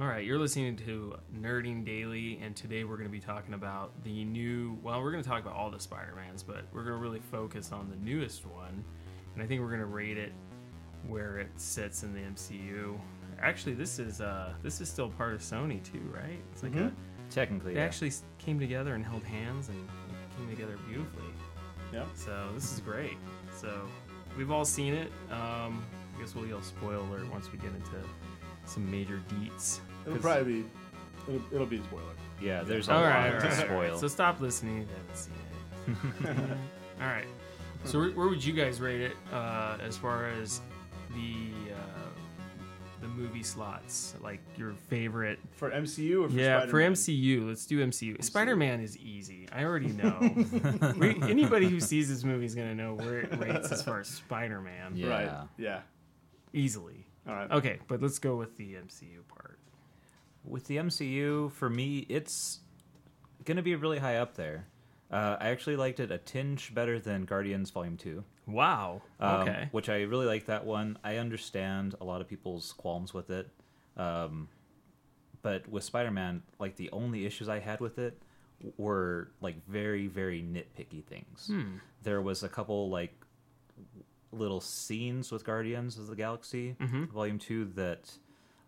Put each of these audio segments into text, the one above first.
All right, you're listening to Nerding Daily, and today we're going to be talking about the new. Well, we're going to talk about all the Spider-Mans, but we're going to really focus on the newest one, and I think we're going to rate it where it sits in the MCU. Actually, this is uh this is still part of Sony too, right? It's like a Technically, they yeah. actually came together and held hands and came together beautifully. Yeah. So this is great. So we've all seen it. Um, I guess we'll yell spoiler alert once we get into some major deets. It'll 'Cause- probably be. It'll, it'll be a spoiler. yeah, there's a all lot right, all to right, all spoil. right. So stop listening if you haven't seen it. all right. So where, where would you guys rate it uh, as far as the uh, the movie slots? Like your favorite? For MCU or for yeah, for Spider-Man? MCU. Let's do MCU. Spider Man is easy. I already know. We- anybody who sees this movie is gonna know where it rates as far as Spider Man. Yeah. Right. Yeah. Easily. All right. Okay, but let's go with the MCU part. With the MCU, for me, it's gonna be really high up there. Uh, I actually liked it a tinge better than Guardians Volume Two. Wow. um, Okay. Which I really like that one. I understand a lot of people's qualms with it. Um, but with Spider Man, like the only issues I had with it were like very, very nitpicky things. Hmm. There was a couple like little scenes with Guardians of the Galaxy Mhm. Volume 2 that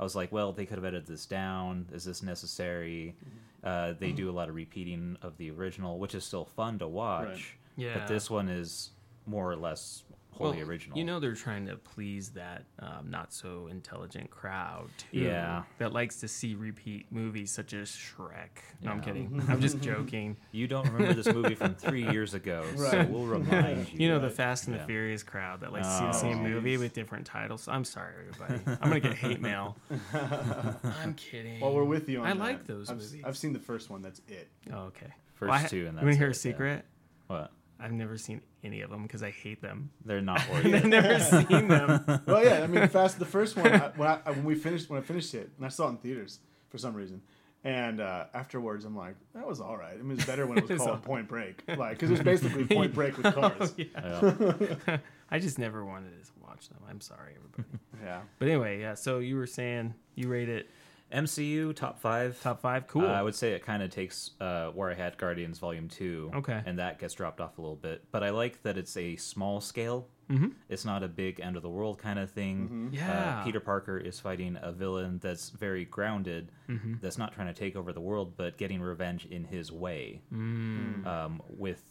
I was like, well, they could have edited this down. Is this necessary? Uh, they do a lot of repeating of the original, which is still fun to watch. Right. Yeah. But this one is more or less wholly Well, original. You know they're trying to please that um, not so intelligent crowd too. Yeah. That likes to see repeat movies such as Shrek. No, I'm kidding. I'm just joking. You don't remember this movie from three years ago, so Right. we'll remind you. You know the Fast and the Furious crowd that likes to see Oh, the same jeez. movie with different titles. I'm sorry, everybody. I'm gonna get hate mail. I'm kidding. Well, we're with you on I that. like those I've, movies. I've seen the first one. That's it. Oh, okay. First Well, two, and you that's want to hear a it, yeah. secret? What? I've never seen any of them because I hate them. They're not worth it. I've never seen them. Well, yeah. I mean, Fast. The first one. I, when, I, when we finished, when I finished it, and I saw it in theaters for some reason, and uh, afterwards, I'm like, that was all right. I mean, it was better when it was called Point Break, like because it was basically Point Break with cars. Yeah. I just never wanted to watch them. I'm sorry, everybody. Yeah. But anyway, yeah. So you were saying you rate it MCU top five. top five? Cool. Uh, I would say it kind of takes uh, where I had Guardians Volume Two. Okay. And that gets dropped off a little bit, but I like that it's a small scale. mm-hmm. It's not a big end of the world kind of thing. Yeah. Uh, Peter Parker is fighting a villain that's very grounded, Mm-hmm. that's not trying to take over the world, but getting revenge in his way Mm. um, with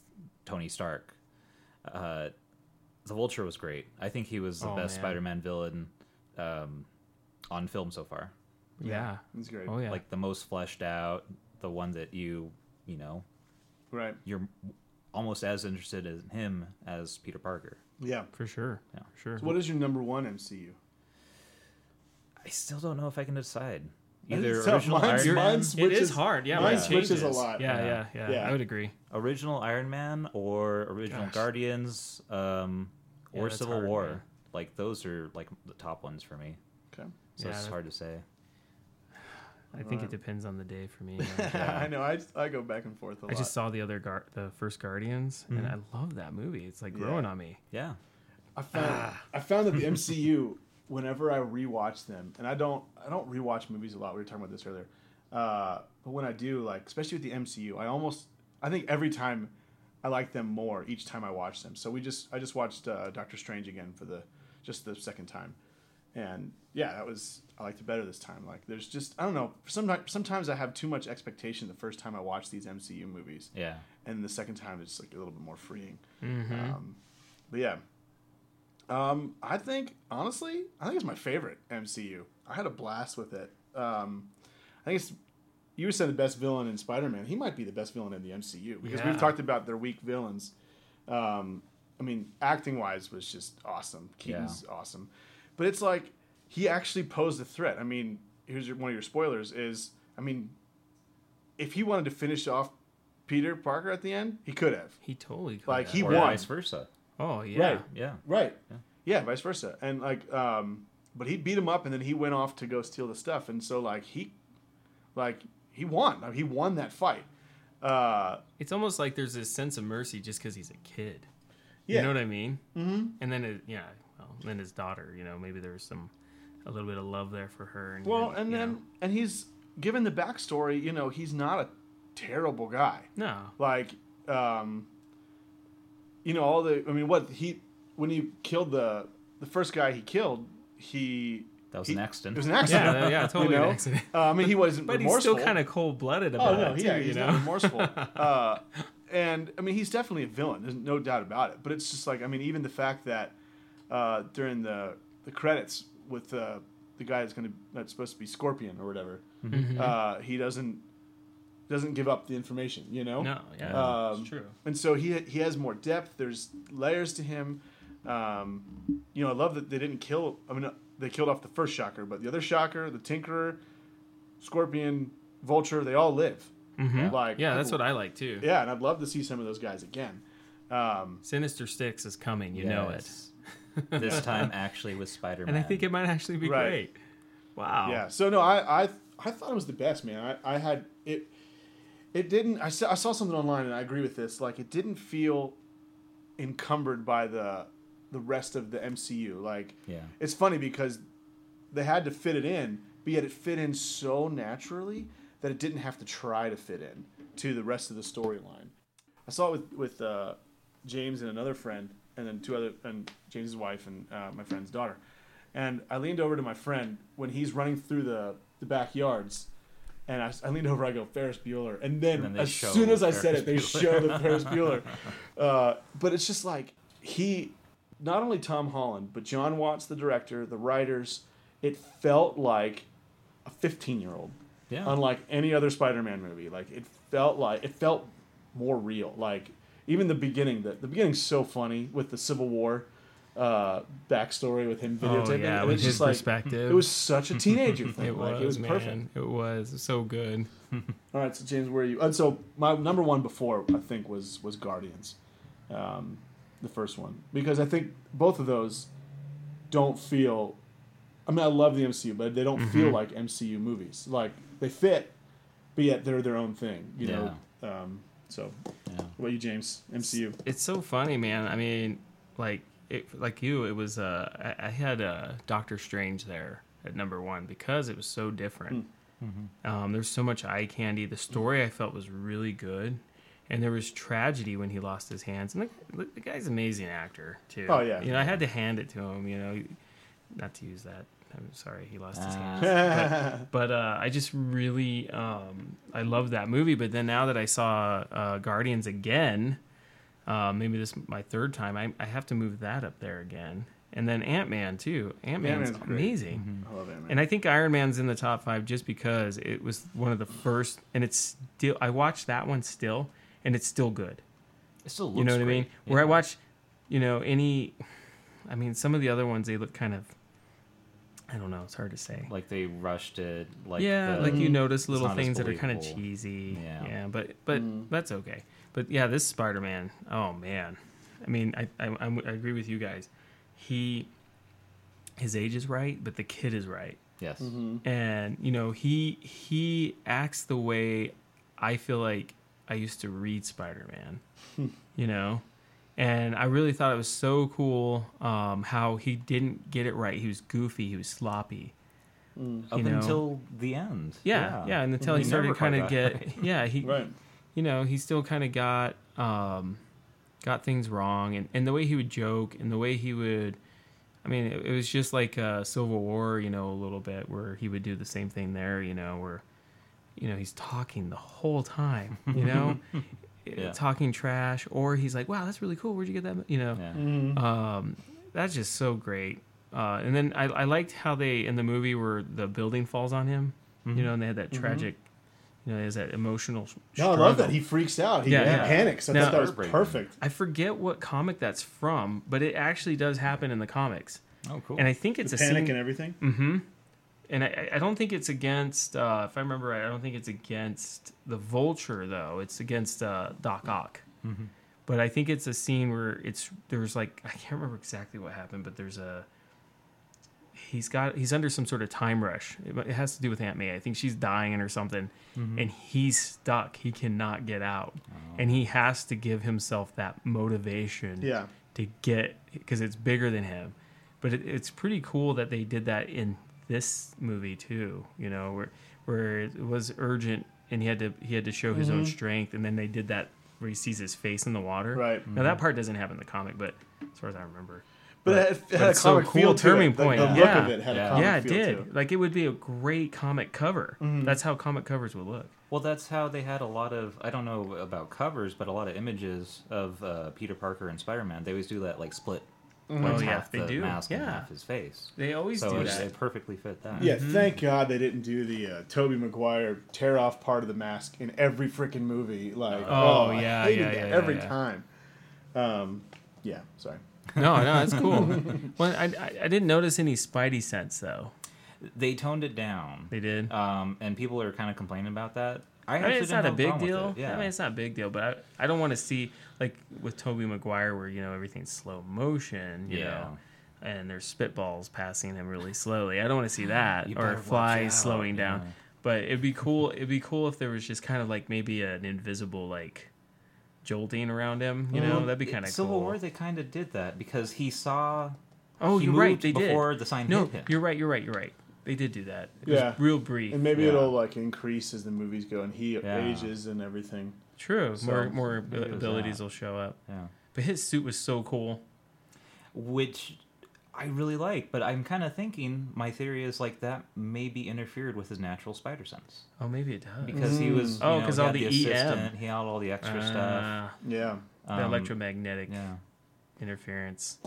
Tony Stark. Uh, the Vulture was great. I think he was the Oh, best man. Spider-Man villain um, on film so far. Yeah. It's great. Oh yeah. Like the most fleshed out, the one that you, you know, Right. you're almost as interested in him as Peter Parker. Yeah. for sure. Yeah. For sure. So what is your number one MCU? I still don't know if I can decide. That Either is tough. original Mine's- Iron Man, mine's- it is hard. Yeah, mine mine switches changes a lot. Yeah, yeah, Yeah. yeah. Yeah. I would agree. original Iron Man, or original Gosh. Guardians, um, or that's Civil hard, War. man. Like those are like the top ones for me. Okay. So Yeah, it's hard to say. I think it depends on the day for me. I know. I, I go back and forth a I lot. I just saw the other Gar- the first Guardians, and I love that movie. It's like Yeah. growing on me. Yeah. I found Ah. I found that the MCU, whenever I rewatch them, and I don't I don't rewatch movies a lot. We were talking about this earlier, uh, but when I do, like especially with the MCU, I almost I think every time I like them more each time I watch them. So we just I just watched uh, Doctor Strange again for the just the second time, and yeah, that was I liked it better this time. Like there's just I don't know. Sometimes sometimes I have too much expectation the first time I watch these MCU movies Yeah. and the second time it's like a little bit more freeing. Mm-hmm. Um, but yeah, um, I think honestly, I think it's my favorite MCU. I had a blast with it. Um, I think it's you said the best villain in Spider-Man. He might be the best villain in the MCU because Yeah. we've talked about their weak villains. Um, I mean, acting wise was just awesome. Keaton's awesome, but it's like he actually posed a threat. I mean, here's your, one of your spoilers: is I mean, if he wanted to finish off Peter Parker at the end, he could have. He totally could Like, have. he or won. vice versa. Oh yeah. Right. Yeah. Right. Yeah. vice versa. And like, um, but he beat him up, and then he went off to go steal the stuff, and so like he, like he won. Like, he won that fight. Uh, It's almost like there's this sense of mercy just because he's a kid. yeah. You know what I mean? Mm-hmm. And then, it, yeah, well, then his daughter. You know, maybe there's some a little bit of love there for her. And Well, then, and then know, and he's given the backstory. You know, he's not a terrible guy. no, Like, um, you know, all the. I mean, what he when he killed the the first guy he killed, he That was he- an accident. It was an accident. yeah, yeah, totally you know? an accident. Uh, I mean, he wasn't But he's still kind of cold blooded about Oh no, it too. yeah, you he's know, not remorseful. uh, and I mean, he's definitely a villain. There's no doubt about it. But it's just like I mean, even the fact that uh, during the the credits with uh, the guy that's going to that's supposed to be Scorpion or whatever, Mhm. uh, he doesn't doesn't give up the information. You know. no, yeah, Um, true. And so he he has more depth. There's layers to him. Um, you know, I love that they didn't kill. I mean, they killed off the first Shocker, but the other Shocker, the Tinkerer, Scorpion, Vulture, they all live. Mhm. Like Yeah, that's what I like too. Yeah, and I'd love to see some of those guys again. Um, Sinister Six is coming. You know it. Yes. this time actually with Spider-Man. and I think it might actually be Right. great. Wow. Yeah. So no, I I I thought it was the best, man. I, I had it. It didn't. I saw I saw something online, and I agree with this. Like, it didn't feel encumbered by the the rest of the MCU. Like, Yeah. it's funny because they had to fit it in, but yet it fit in so naturally that it didn't have to try to fit in to the rest of the storyline. I saw it with with uh, James and another friend, and then two other and James's wife and uh, my friend's daughter. And I leaned over to my friend when he's running through the the backyards. And I, I leaned over, I go, Ferris Bueller. And then, And then as soon as I said it, they Bueller. show the Ferris Bueller. Uh, but it's just like, he, not only Tom Holland, but John Watts, the director, the writers, it felt like a 15 year old. Yeah. Unlike any other Spider Man movie. Like, it felt like, it felt more real. Like, even the beginning, the, the beginning's so funny with the Civil War uh, backstory with him videotaping. Oh videotaping. yeah, and with it's his just like, perspective. it was such a teenager thing. It like, was, it was man. perfect. It was so good. All right, so James, where are you? And so my number one before I think was was Guardians, um, the first one, because I think both of those don't feel. I mean, I love the MCU, but they don't feel Mm-hmm. like MCU movies. Like they fit, but yet they're their own thing. You know. Um, so, Yeah. what about you, James? MCU. It's so funny, man. I mean, like it, like you, it was. Uh, I, I had uh, Doctor Strange there at number one because it was so different. Hmm. Um, there's so much eye candy. The story I felt was really good, and there was tragedy when he lost his hands. And the, the guy's an amazing actor too. Oh, yeah. you know I had to hand it to him. You know, not to use that. I'm sorry, he lost his Ah. hands. But uh, I just really um, I love that movie. But then now that I saw uh, Guardians again, uh, maybe this my third time, I, I have to move that up there again. And then Ant Man too. Ant Man's great. amazing. I love it, man. And I think Iron Man's in the top five just because it was one of the first, and it's still. I watched that one still, and it's still good. It still looks You know what I mean? great. Where I watch, you know, any. I mean, some of the other ones they look kind of. I don't know. It's hard to say. like they rushed it. Like yeah, the, like you notice little things that are kind of cheesy. Yeah. Yeah, but but Mm. that's okay. But yeah, this Spider Man. Oh man, I mean, I, I I'm- agree with you guys. He, his age is right, but the kid is right, Yes. Mhm. and you know he he acts the way I feel like I used to read Spider Man. you know. And I really thought it was so cool um, how he didn't get it right. He was goofy. He was sloppy. Mm. Up know. until the end. Yeah, yeah, and until he He started kind of get, right. yeah, he, Right. you know, he still kind of got, um, got things wrong, and, and the way he would joke, and the way he would, I mean, it, it was just like uh, Civil War, you know, a little bit where he would do the same thing there, you know, where, you know, he's talking the whole time, you know, Yeah. talking trash, or he's like, wow, that's really cool. Where'd you get that? You know, Yeah. Mhm. um, that's just so great. Uh, and then I, I liked how they in the movie where the building falls on him, you know, and they had that tragic, you know, there's that emotional. s- No, I love that. He freaks out. He Yeah, he yeah. panics. I Now- thought that was Heartbreaking. perfect. I forget what comic that's from, but it actually does happen in the comics, Oh, cool. and I think it's The a panic scene. and everything. Mm-hmm. And I, I don't think it's against. Uh, if I remember right, I don't think it's against the Vulture though. It's against uh, Doc Ock. Mm-hmm. But I think it's a scene where it's there's like I can't remember exactly what happened, but there's a he's got he's under some sort of time rush. It, it has to do with Aunt May. I think she's dying or something, Mm-hmm. and he's stuck. He cannot get out, and he has to give himself that motivation Yeah. to get because it's bigger than him. But it, it's pretty cool that they did that in this movie too. You know, where where it was urgent and he had to he had to show his own strength, and then they did that where he sees his face in the water. Right. Now that part doesn't happen in the comic, but as far as I remember. But, it, it but a it's so comic cool, feel to turning point. the look Yeah. of it had Yeah. a comic yeah, it feel did. to it. Like it would be a great comic cover. Mm-hmm. That's how comic covers would look. Well, that's how they had a lot of I don't know about covers, but a lot of images of uh, Peter Parker and Spider Man. They always do that like split, Mm-hmm. like Oh, yeah, half they the do. mask and Yeah. half his face. They always So do it, that. it perfectly fit that. Yeah, Mm-hmm. thank God they didn't do the uh, Tobey Maguire tear off part of the mask in every freaking movie. Like, Oh, oh, yeah, I hated yeah, yeah, every yeah. time. Um, yeah, sorry. No, no, that's cool. well, I, I I didn't notice any Spidey sense though. They toned it down, They did. um, and people are kind of complaining about that. I, mean, it's didn't a big deal. Yeah, I mean, it's not a big deal, but I, I don't want to see like with Tobey Maguire where you know everything's slow motion, you Yeah. know, and there's spitballs passing him really slowly. I don't want to see that or flies slowing down. yeah. But it'd be cool. It'd be cool if there was just kind of like maybe an invisible like jolting around him. You know, that'd be kind of Civil cool. War, they kind of did that because he saw. oh, he you're right. They did. before the sign No, hit him. you're right. You're right. You're right. They did do that. It Yeah. was real brief. And maybe Yeah. it'll like increase as the movies go and he Yeah. ages and everything. True. So, more more maybe it was abilities will show up. Yeah, But his suit was so cool. which I really like, but I'm kind of thinking my theory is like that maybe interfered with his natural spider sense Oh, maybe it does. because he was. Oh, you know, 'cause he all had the assistant, EM. He had all the extra stuff. Ah, Yeah. the Um, electromagnetic Yeah, interference.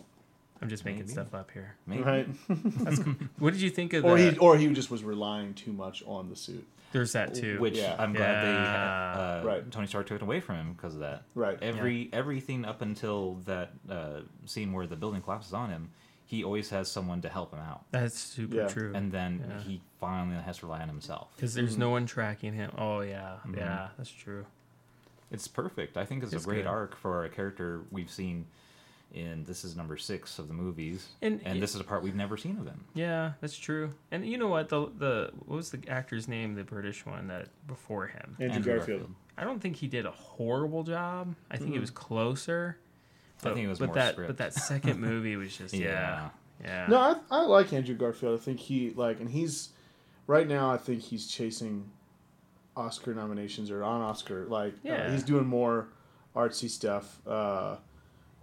I'm just making Maybe. stuff up here. maybe. Right. What did you think of or the, he or he just was relying too much on the suit. There's that too. Which Yeah. I'm glad they Yeah. had, uh, Right. Tony Stark took it away from him because of that. Right. Every everything up until that uh, scene where the building collapses on him, he always has someone to help him out, That's super Yeah. true. and then Yeah. he finally has to rely on himself. Because there's no one tracking him. Oh yeah, yeah, that's true. It's perfect. I think it's, It's a great good. arc for a character we've seen in this is number six of the movies, And- and, this is a part we've never seen of him. Yeah, that's true. And you know what? The the what was the actor's name? The British one that before him. Andrew, Andrew Garfield. I don't think he did a horrible job. I think he was closer. I think it was but more that script. but that second movie was just yeah yeah. No, I, I like Andrew Garfield. I think he like, and he's right now. I think he's chasing Oscar nominations or on Oscar. Like, uh, Yeah. he's doing more artsy stuff. Uh,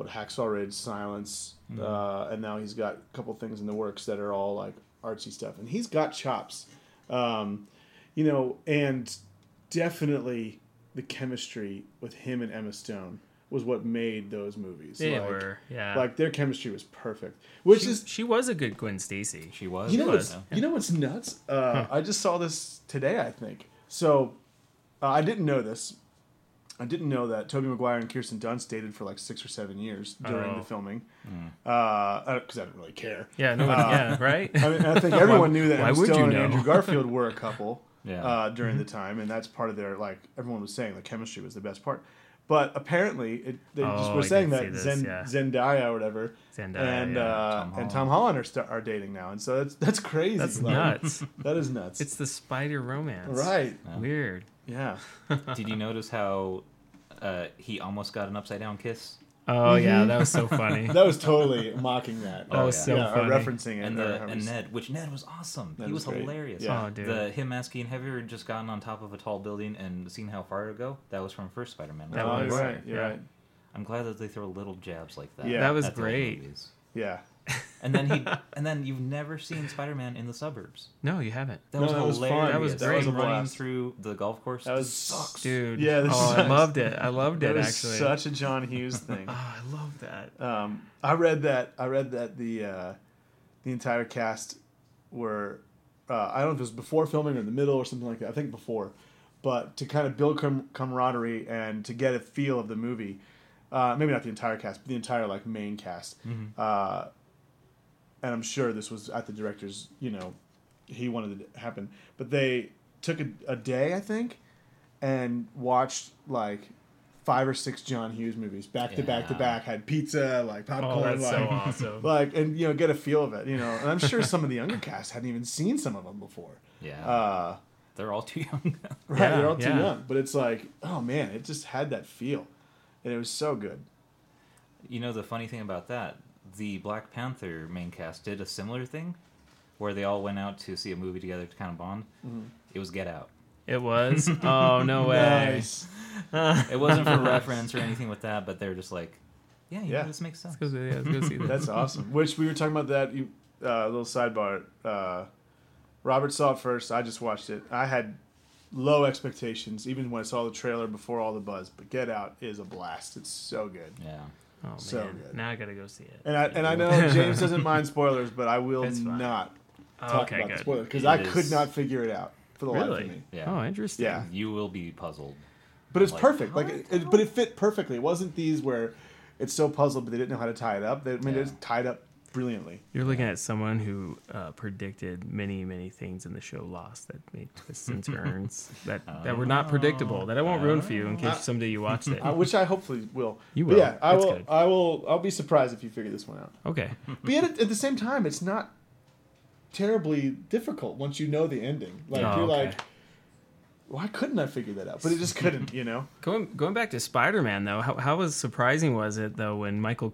what Hacksaw Ridge, Silence, uh, and now he's got a couple things in the works that are all like artsy stuff, and he's got chops. Um, you know, and definitely the chemistry with him and Emma Stone was what made those movies. they like, were yeah. like their chemistry was perfect, which she, is she was a good Gwen Stacy. She was. you know yeah. what's you know what's nuts? Uh, I just saw this today. I think so. Uh, I didn't know this. I didn't know that Tobey Maguire and Kirsten Dunst dated for like six or seven years during Oh. the filming. Because I didn't really care. Yeah, no, yeah, right. I mean, I think everyone knew that why Emma would you Stone and know? Andrew Garfield were a couple Yeah. uh, during the time, and that's part of their like everyone was saying the chemistry was the best part. But apparently, it, they just Oh, were I saying that this, Zen, yeah. Zendaya or whatever, Zendaya, and yeah. uh, Tom and Tom Holland are, st- are dating now, and so that's that's crazy. That's Like, nuts. That is nuts. It's the spider romance. right. Weird. Yeah. Did you notice how uh, he almost got an upside down kiss? Oh yeah, that was so funny. That was totally mocking that. Oh, yeah. so yeah, or funny. referencing it. and the and Ned, which Ned was awesome. Ned he was was, hilarious. Yeah. Oh, dude. The him asking, "Have you ever just gotten on top of a tall building and seen how far to go?" That was from first Spider-Man. That Oh, was- you're right. You're yeah. right. I'm glad that they throw little jabs like that. Yeah. That was at great. Yeah. And then he, and then you've never seen Spider-Man in the suburbs. No, you haven't. That No, was that was hilarious. fun. That was That great. was That was running blast. through the golf course. That was sucks. Dude. Yeah, this oh, I sucks. loved it. I loved That it was actually. such a John Hughes thing. Oh, I love that. Um, I read that. I read that the uh, the entire cast were. Uh, I don't know if it was before filming or in the middle or something like that. I think before, but to kind of build com- camaraderie and to get a feel of the movie, uh, maybe not the entire cast, but the entire like main cast. Uh, and I'm sure this was at the director's. You know, he wanted it to happen, but they took a, a day, I think, and watched like five or six John Hughes movies back to back to back. Had pizza, like popcorn, Oh, like, so awesome. like, and you know, get a feel of it. You know, and I'm sure some of the younger cast hadn't even seen some of them before. Yeah, Uh, they're all too young. right, Yeah, they're all too yeah. young, but it's like, oh man, it just had that feel, and it was so good. you know the funny thing about that, the Black Panther main cast did a similar thing. where they all went out to see a movie together to kind of bond. Mm-hmm. It was Get Out. It was. Oh no way. Nice. It wasn't for reference or anything with that, but they were just like, yeah, yeah, Yeah. this makes sense. Let's go, yeah, let's go see that. That's awesome. Which we were talking about that you uh, little sidebar. Uh, Robert saw it first. I just watched it. I had low expectations, even when I saw the trailer before all the buzz. But Get Out is a blast. It's so good. Yeah. Oh man, So good. now I gotta go see it. And I and I know James doesn't mind spoilers, but I will not Oh, talk okay, about the good. spoilers because It I is- could not figure it out for the life of me. Yeah. Oh, interesting. Yeah. You will be puzzled. But it's Like, perfect. Like, it, it- but it fit perfectly. It wasn't these where it's so puzzled, but they didn't know how to tie it up. They, I mean, Yeah. it's tied up brilliantly. You're looking at someone who uh, predicted many, many things in the show Lost that made twists and turns that, that were not predictable. That I won't ruin for you in case someday you watched it. Uh, which I hopefully will. You But will. yeah, I That's will. good. I will. I'll be surprised if you figure this one out. Okay. But yet, at, at the same time, it's not terribly difficult once you know the ending. Like Oh, you're okay. like, why couldn't I figure that out? But it just couldn't. You know. Going going back to Spider Man though, how how was surprising was it though when Michael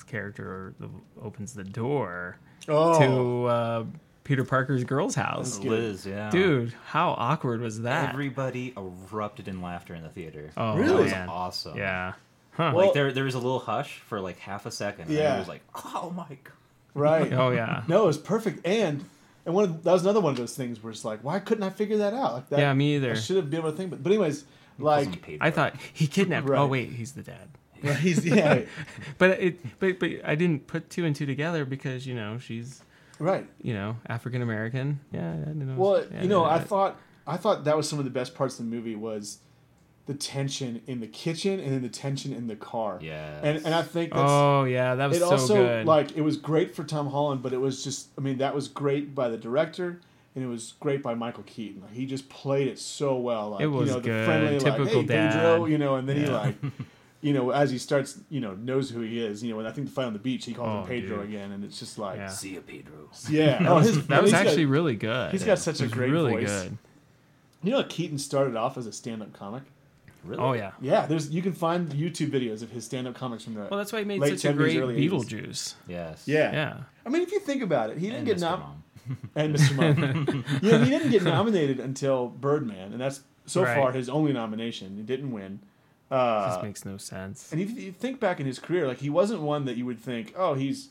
Keaton's character opens the door Oh, to uh, Peter Parker's girl's house? Liz, yeah. Dude, how awkward was that? Everybody erupted in laughter in the theater. oh Really? That was awesome. Yeah. Huh. Well- Like there, there was a little hush for like half a second. And Yeah. it was like, oh my god. right. oh yeah. No, it was perfect. And and one of, that was another one of those things where it's like, why couldn't I figure that out? Like that. Yeah, me either. I should have been able to think. But, but anyways, Wasn't like, I thought he kidnapped. Right. Oh wait, he's the dad. right, he's yeah, But it, but but I didn't put two and two together because you know she's right. you know African American. Yeah, I didn't know. Well, yeah, you know, I that- thought I thought that was some of the best parts of the movie was the tension in the kitchen and then the tension in the car. Yeah. And and I think that's Oh yeah, that was it so also good. like it was great for Tom Holland, but it was just I mean that was great by the director and it was great by Michael Keaton. Like, he just played it so well. Like, It was you know, the good. friendly Typical like, hey, dad. Pedro, you know, and then he like you know, as he starts, you know, knows who he is. You know, and I think the fight on the beach, he calls Oh, him Pedro dude. again, and it's just like, Yeah. yeah, See ya, Pedro. oh, his- that was mean, he's got- actually really good. he's got such a It was great really voice. good. You know, Keaton started off as a stand-up comic. Really? Oh yeah. Yeah, there's you can find YouTube videos of his stand-up comics from the. Well, that's why he made Late such a great early 80s. Beetlejuice. Yes. yeah. Yeah. I mean, if you think about it, he didn't And get Mr. nom Mom. and Mr. Mom. yeah, he didn't get nominated until Birdman, and that's so Right. far his only nomination. He didn't win. This Uh, makes no sense. and if you think back in his career, like he wasn't one that you would think, oh, he's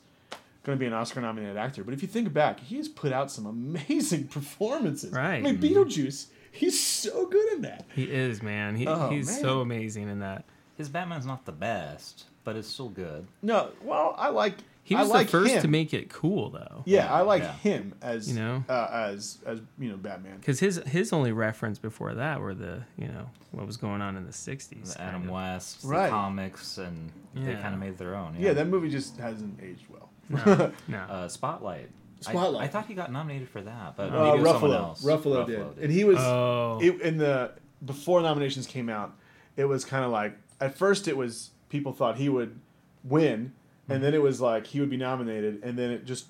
going to be an Oscar-nominated actor. But if you think back, he has put out some amazing performances. Right. I Right. mean, Beetlejuice, he's so good in that. He is man. He, Oh, he's man. so amazing in that. His Batman's not the best, but it's still good. No, well, I like. He I was like the first him. to make it cool though. Yeah, I like Yeah. him as You know? uh, as as you know Batman. Because his his only reference before that were the you know what was going on in the '60s. The Adam of. West, Right. the comics, and they kind of made their own. Yeah, that movie just hasn't aged well. No, no. uh, Spotlight. I- Spotlight. I, thought he got nominated for that, but Uh, maybe it was someone Ruffalo, else. Ruffalo, did. and he was oh, it, in the before nominations came out. It was kind of like at first it was people thought he would win, and then it was like he would be nominated, and then it just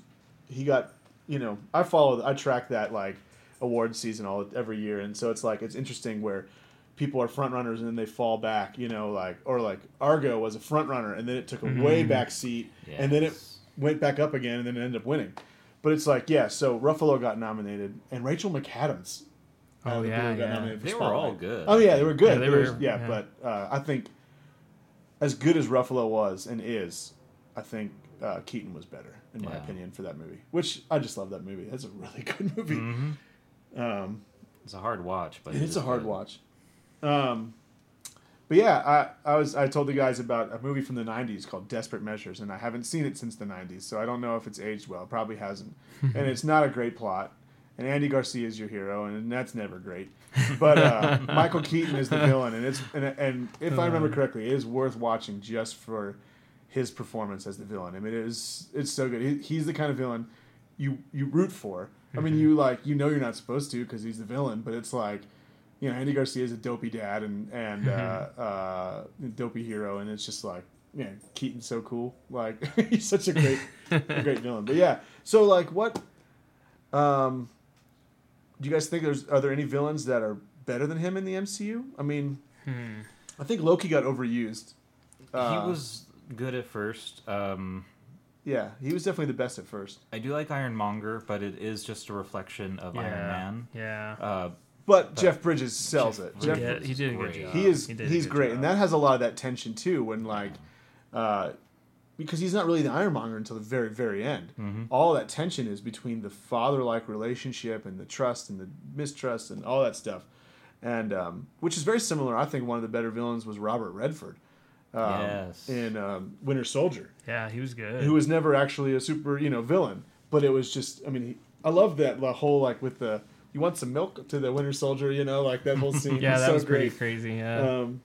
he got you know I follow I track that like award season all every year, and so it's like it's interesting where people are front runners and then they fall back, you know, like or like Argo was a front runner and then it took a way back seat and then it went back up again and then it ended up winning. But it's like yeah, so Ruffalo got nominated and Rachel McAdams. Oh, uh, yeah, got yeah. nominated for They were all good. Oh yeah, they were good. Yeah, they were- yeah, yeah. but uh, I think as good as Ruffalo was and is, I think uh, Keaton was better in my Yeah. opinion for that movie. Which I just love that movie. That's a really good movie. Mm-hmm. Um, It's a hard watch, but it it's a hard good. watch. Um, but yeah, I, I was I told the guys about a movie from the '90s called Desperate Measures, and I haven't seen it since the '90s, so I don't know if it's aged well. It probably hasn't, and it's not a great plot. And Andy Garcia is your hero, and that's never great. But uh, Michael Keaton is the villain, and it's and, and if I remember correctly, it is worth watching just for his performance as the villain. I mean, it is it's so good. He, he's the kind of villain you you root for. I mean, you like you know you're not supposed to because he's the villain, but it's like you know Andy Garcia is a dopey dad and and uh, uh, dopey hero, and it's just like yeah, Keaton's so cool. Like he's such a great a great villain. But yeah, so like what? Um, do you guys think there's are there any villains that are better than him in the MCU? I mean, I think Loki got overused. Uh, he was good at first. Um, Yeah, he was definitely the best at first. I do like Ironmonger, but it is just a reflection of yeah, Iron Man. Yeah. Uh, But, Jeff Bridges sells Jeff it. Bridges Jeff, yeah, he did a good great. job. he is He he's great, job. and that has a lot of that tension too. When like, uh, because he's not really the Ironmonger until the very very end. Mm-hmm. All that tension is between the father like relationship and the trust and the mistrust and all that stuff, and um, which is very similar. I think one of the better villains was Robert Redford. Um, Yes. In um, Winter Soldier, yeah, he was good. who was never actually a super you know villain, but it was just I mean he, I love that the whole like with the you want some milk to the Winter Soldier you know like that whole scene yeah, was that so was pretty great. crazy. Yeah. Um,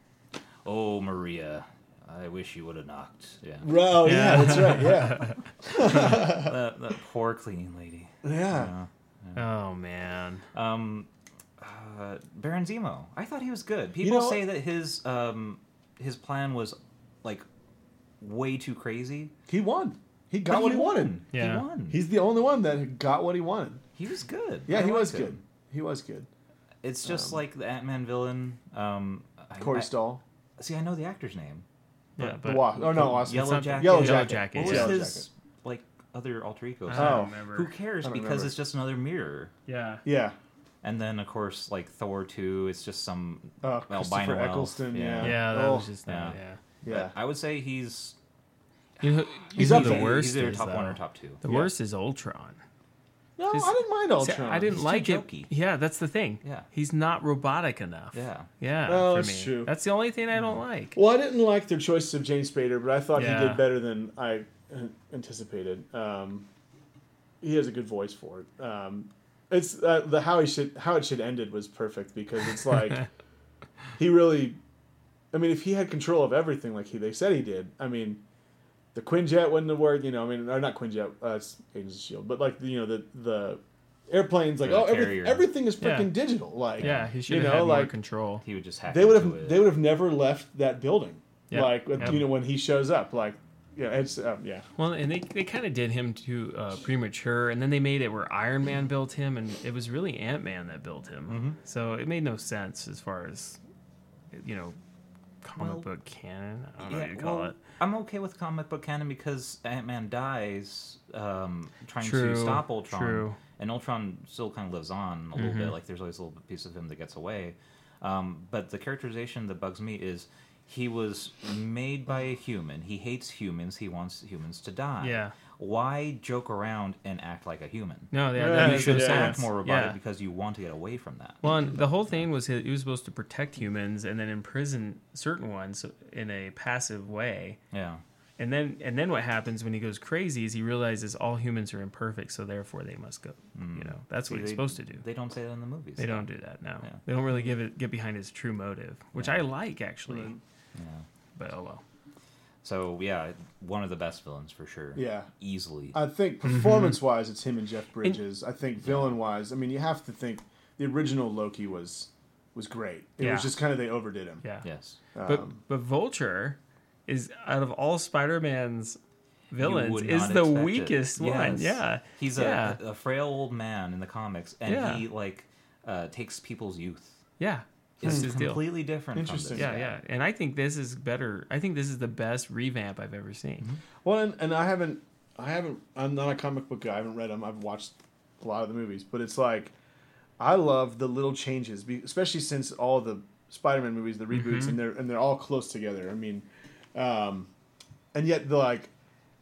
oh, Maria, I wish you would have knocked. Yeah, Right, Oh yeah, Yeah. that's right. Yeah, that, that poor cleaning lady. yeah. oh man. Um, uh, Baron Zemo. I thought he was good. People know- say that his um his plan was like way too crazy. He won. He got But what he wanted. Yeah. He won. He's the only one that got what he wanted. he was good. Yeah, I he was liked good. He was good. It's just Um, like the Ant Man villain. Um, I- Corey I- Stoll, See, I know the actor's name. Yeah, the but Wasp. Oh no, Wasp. Yellow Jacket. Yellow Yellow Jacket. Jacket, What was Yellow his like other alter ego? I Oh. don't remember. Who cares? I don't Because remember. it's just another mirror. Yeah. Yeah. And then of course like Thor two, it's just some Uh, Christopher elf. Eccleston. Yeah. Yeah, that Oh, was just that. yeah. Yeah. Yeah. I would say he's You know, He's you up the worst He's either is, top one or top two. The Yeah. worst is Ultron. No, Just- I didn't mind See, Ultron. I didn't He's too like it. jokey. Yeah, that's the thing. Yeah. He's not robotic enough. Yeah. Yeah. Oh, for that's me. true. That's the only thing I don't like. Well, I didn't like their choice of James Spader, but I thought Yeah. he did better than I uh, anticipated. Um, he has a good voice for it. Um, it's uh, the how he should how it should ended was perfect because it's like he really. I mean, if he had control of everything like he they said he did, I mean, the Quinjet wouldn't have worked. You know, I mean, or not Quinjet, uh, it's Agents of Shield, but like you know the the airplanes, like The oh, every, everything is Yeah. freaking digital. Like Yeah, he should you have know, had more like control. He would just hack they would have it. they would have never left that building. Yeah. Like Yep. you know when he shows up, like yeah, it's uh, yeah. Well, and they, they kind of did him too uh, premature, and then they made it where Iron Man built him, and it was really Ant Man that built him. Mm-hmm. So it made no sense as far as, you know, comic Well, book canon. I don't know Yeah, what you call well, it. I'm okay with comic book canon because Ant Man dies um, trying True, to stop Ultron, true. and Ultron still kind of lives on a little bit. Like there's always a little piece of him that gets away. Um, but the characterization that bugs me is he was made by a human. He hates humans. He wants humans to die. Yeah. Why joke around and act like a human? No, yeah, Yeah, that You should no act more robotic Yeah. because you want to get away from that. Well, and the whole thing was he he was supposed to protect humans and then imprison certain ones in a passive way. Yeah. And then and then what happens when he goes crazy is he realizes all humans are imperfect, so therefore they must go. You mm. know, that's what he's they- supposed to do. They don't say that in the movies. They don't do that now. Yeah. They don't really give it get behind his true motive, which Yeah. I like actually. Yeah. But oh well. So yeah, one of the best villains for sure. Yeah. Easily. I think Mm-hmm. performance wise, it's him and Jeff Bridges. I think villain wise, I mean, you have to think the original Loki was was great. It Yeah. was just kind of they overdid him. Yeah. yes. But Um, but Vulture is out of all Spider-Man's villains is the expect it. weakest one. Yes. Yeah. He's yeah. a, a frail old man in the comics, and Yeah. he like uh, takes people's youth. yeah. It's That's his deal. completely different. Interesting. From this Yeah, yeah. And I think this is better. I think this is the best revamp I've ever seen. Mm-hmm. Well, and, and I haven't, I haven't, I'm not a comic book guy. I haven't read them. I've watched a lot of the movies, but it's like, I love the little changes, especially since all the Spider-Man movies, the reboots, Mm-hmm. and they're and they're all close together. I mean, um, and yet the like,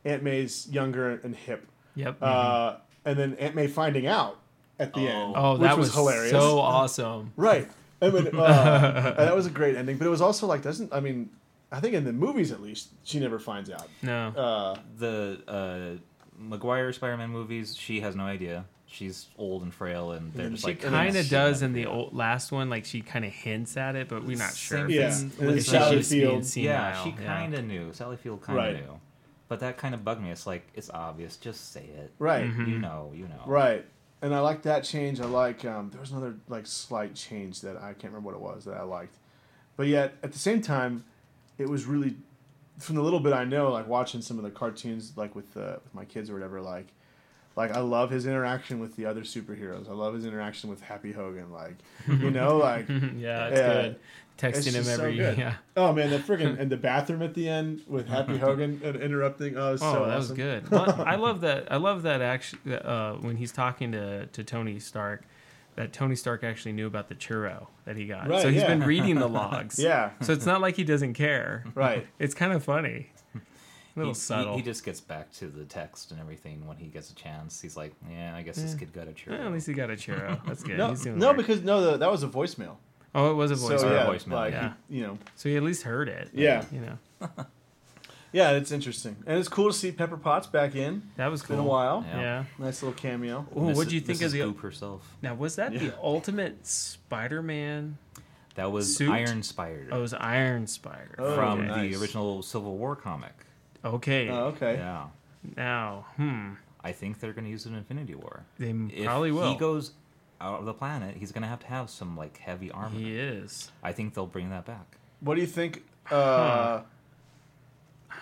Aunt May's younger and hip, Yep. uh, and then Aunt May finding out at the end, oh, which that was, was, hilarious. so awesome. Right. I mean, uh, and that was a great ending, but it was also like doesn't I mean, I think in the movies at least she never finds out. No. Uh, The uh, Maguire Spider-Man movies, she has no idea. She's old and frail, and they're then just she like kind of does in the old last one. Like she kind of hints at it, but we're not sure. Same if Yeah. it's- thing And with then if Sally she's being Field. Yeah, she kind of knew. Sally Field kind of Right. knew, but that kind of bugged me. It's like it's obvious. Just say it. right. Mm-hmm. You know. You know. Right. And I like that change. I like um, there was another like slight change that I can't remember what it was that I liked, but yet at the same time, it was really from the little bit I know, like watching some of the cartoons, like with uh, with my kids or whatever. Like, like I love his interaction with the other superheroes. I love his interaction with Happy Hogan. Like, you know, like yeah, it's good. Texting him just so every good. yeah. Oh man, that freaking and the bathroom at the end with Happy Hogan interrupting. Oh, it was Oh, so that was good. Well, I love that. I love that actually uh, when he's talking to to Tony Stark, that Tony Stark actually knew about the churro that he got. Right, so he's yeah. been reading the logs. Yeah, So it's not like he doesn't care. right. It's kind of funny. A little he, subtle. He, he just gets back to the text and everything when he gets a chance. He's like, yeah, I guess this Yeah. kid got a churro. at least he got a churro. That's good. No, he's no, weird. because no, the, that was a voicemail. Oh, it was a voice. So Or a yeah, voicemail, like yeah. he- you know, So he at least heard it. Yeah. You know, yeah, it's interesting, and it's cool to see Pepper Potts back in. that was It's cool. been a while. Yeah. Yeah. Nice little cameo. Ooh, what do you Mrs. think of Mrs. the? Goop herself? Now, was that the ultimate Spider-Man? That was Suit? Iron Spider Oh, it was Iron Spider. Oh, from okay. nice. the original Civil War comic. Okay. Oh, okay. Yeah, Now, hmm, I think they're going to use it in Infinity War. they If probably will. he goes out of the planet, he's going to have to have some like heavy armor. He is. I think they'll bring that back. What do you think? Uh,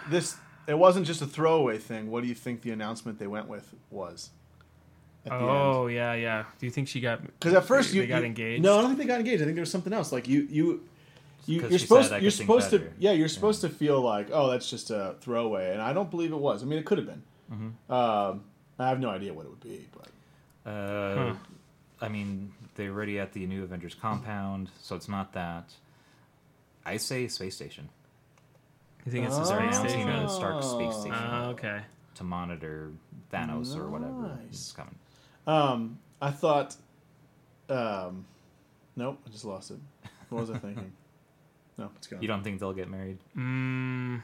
This it wasn't just a throwaway thing. What do you think the announcement they went with was? At the end? Oh yeah, yeah. Do you think she got? Because at first they, you they got you- engaged. No, I don't think they got engaged. I think there was something else. Like you, you, you 'Cause you're she supposed said, "I you're could think supposed to better." yeah you're supposed to feel like oh that's just a throwaway, and I don't believe it was. I mean, it could have been. Mm-hmm. Um, I have no idea what it would be, but Uh, Huh. I mean, they're already at the new Avengers compound, so it's not that. I say space station You think it's a Oh. They're space announcing station? a Stark space Oh. station Ah, okay. to monitor Thanos or whatever Nice. is coming. um, I thought, um, nope, I just lost it. What was I thinking? No, it's gone. You don't think they'll get married? Mm,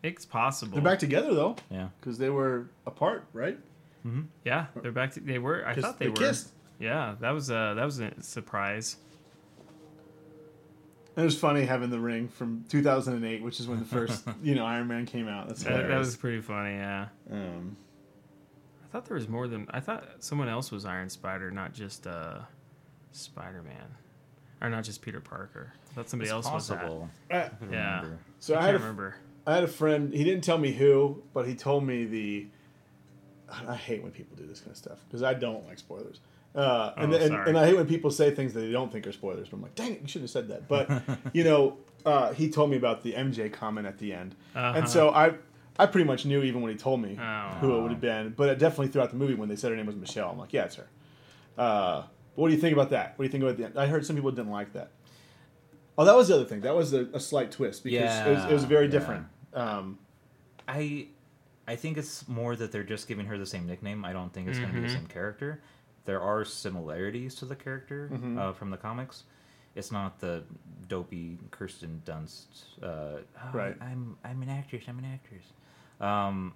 it's possible. They're back together though, Yeah. because they were apart, right? Mm-hmm. Yeah, they're back. To, they were. I 'Cause thought they, were. kissed. Yeah, that was a that was a surprise. And it was funny having the ring from 2008, which is when the first, you know, Iron Man came out. That's That, that was pretty funny. Yeah. Um, I thought there was more than I thought. Someone else was Iron Spider, not just uh, Spider Man, or not just Peter Parker. I thought somebody It's else possible. I- I couldn't Yeah. remember. so I. I had a, remember. I had a friend. He didn't tell me who, but he told me the. I hate when people do this kind of stuff because I don't like spoilers. Uh, and, Oh, and, and I hate when people say things that they don't think are spoilers. But I'm like, dang it, you shouldn't have said that. But you know, uh, he told me about the MJ comment at the end, Uh-huh. and so I, I pretty much knew even when he told me Oh. who it would have been. But it definitely throughout the movie when they said her name was Michelle, I'm like, yeah, it's her. Uh, what do you think about that? What do you think about the end? I heard some people didn't like that. Oh, that was the other thing. That was a, a slight twist because it, was, it was Yeah, very yeah. different. Um, I I think it's more that they're just giving her the same nickname. I don't think it's going to be the Mhm. same character. There are similarities to the character Mhm. uh, from the comics. It's not the dopey Kirsten Dunst. Uh, "Oh, Right. I'm I'm an actress. I'm an actress. Um,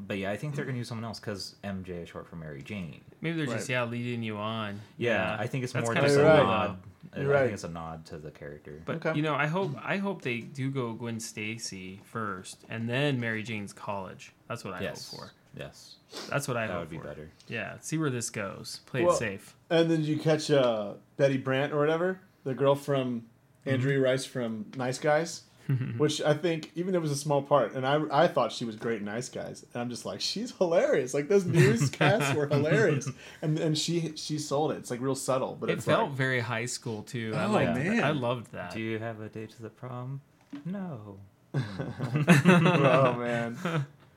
but yeah, I think they're going to use someone else because MJ is short for Mary Jane. Maybe they're Right. just yeah leading you on. Yeah, I think it's That's more kinda just a cool, though. nod. I You're right. think it's a nod to the character. But Okay. you know, I hope I hope they do go Gwen Stacy first, and then Mary Jane's college. That's what I yes, hope for. Yes, That's what I that hope would be for. better. Yeah, see where this goes. Play Well- it safe. And then you catch uh, Betty Brant or whatever, the girl from Mm-hmm. Angourie Rice from Nice Guys, which I think even though it was a small part, and I I thought she was great in Nice Guys, and I'm just like she's hilarious. Like those newscasts were hilarious, and and she she sold it. It's like real subtle, but It it's felt like, very high school too. I Oh, liked man. I loved that. Do you have a date to the prom? No. oh man.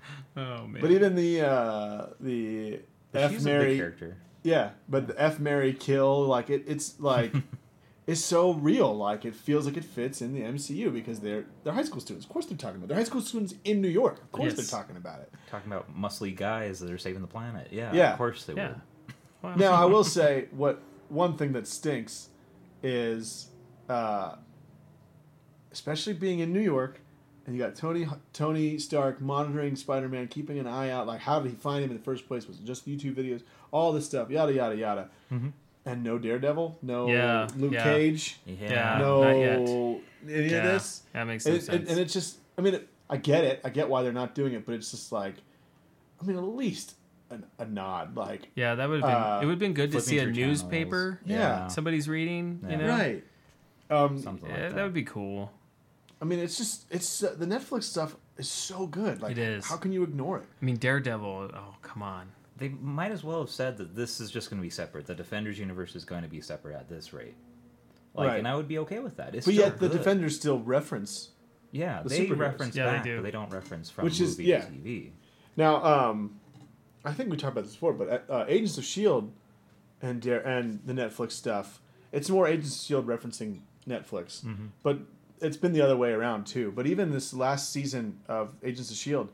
oh man. But even the uh, the But F she's a big Mary character. Yeah, but the F Mary kill, like it, it's like it's so real. Like it feels like it fits in the MCU because they're they're high school students. Of course they're talking about. it. They're high school students in New York. Of course Yes. they're talking about it. Talking about muscly guys that are saving the planet. Yeah, Yeah. of course they yeah. would. Well, Now I will say what one thing that stinks is, uh, especially being in New York, and you got Tony Tony Stark monitoring Spider Man, keeping an eye out. Like how did he find him in the first place? Was it just YouTube videos? All this stuff, yada yada yada. Mhm. And no Daredevil, no Yeah, Luke yeah. Cage. Yeah. no not yet. any yeah, of this. That makes And, sense. and, and it's just, I mean, it, I get it. I get why they're not doing it, but it's just like, I mean, at least a, a nod, like, yeah, that would have been. uh, it would have been good to see a newspaper. Yeah. Somebody's reading. You know. right. Um, Something Yeah, like that. that. would be cool. I mean, it's just, it's uh, the Netflix stuff is so good. Like, It is. How can you ignore it? I mean, Daredevil. Oh, come on. They might as well have said that this is just going to be separate. The Defenders universe is going to be separate at this rate. Like, Right. and I would be okay with that. It's But still yet the defenders still reference. yeah, the they superheroes. reference Yeah, they do. but they don't reference from Which is- movie yeah. to TV. Now, um, I think we talked about this before, but uh, Agents of Shield and Dare and the Netflix stuff, it's more Agents of Shield referencing Netflix, Mm-hmm. but it's been the other way around too. But even this last season of Agents of Shield,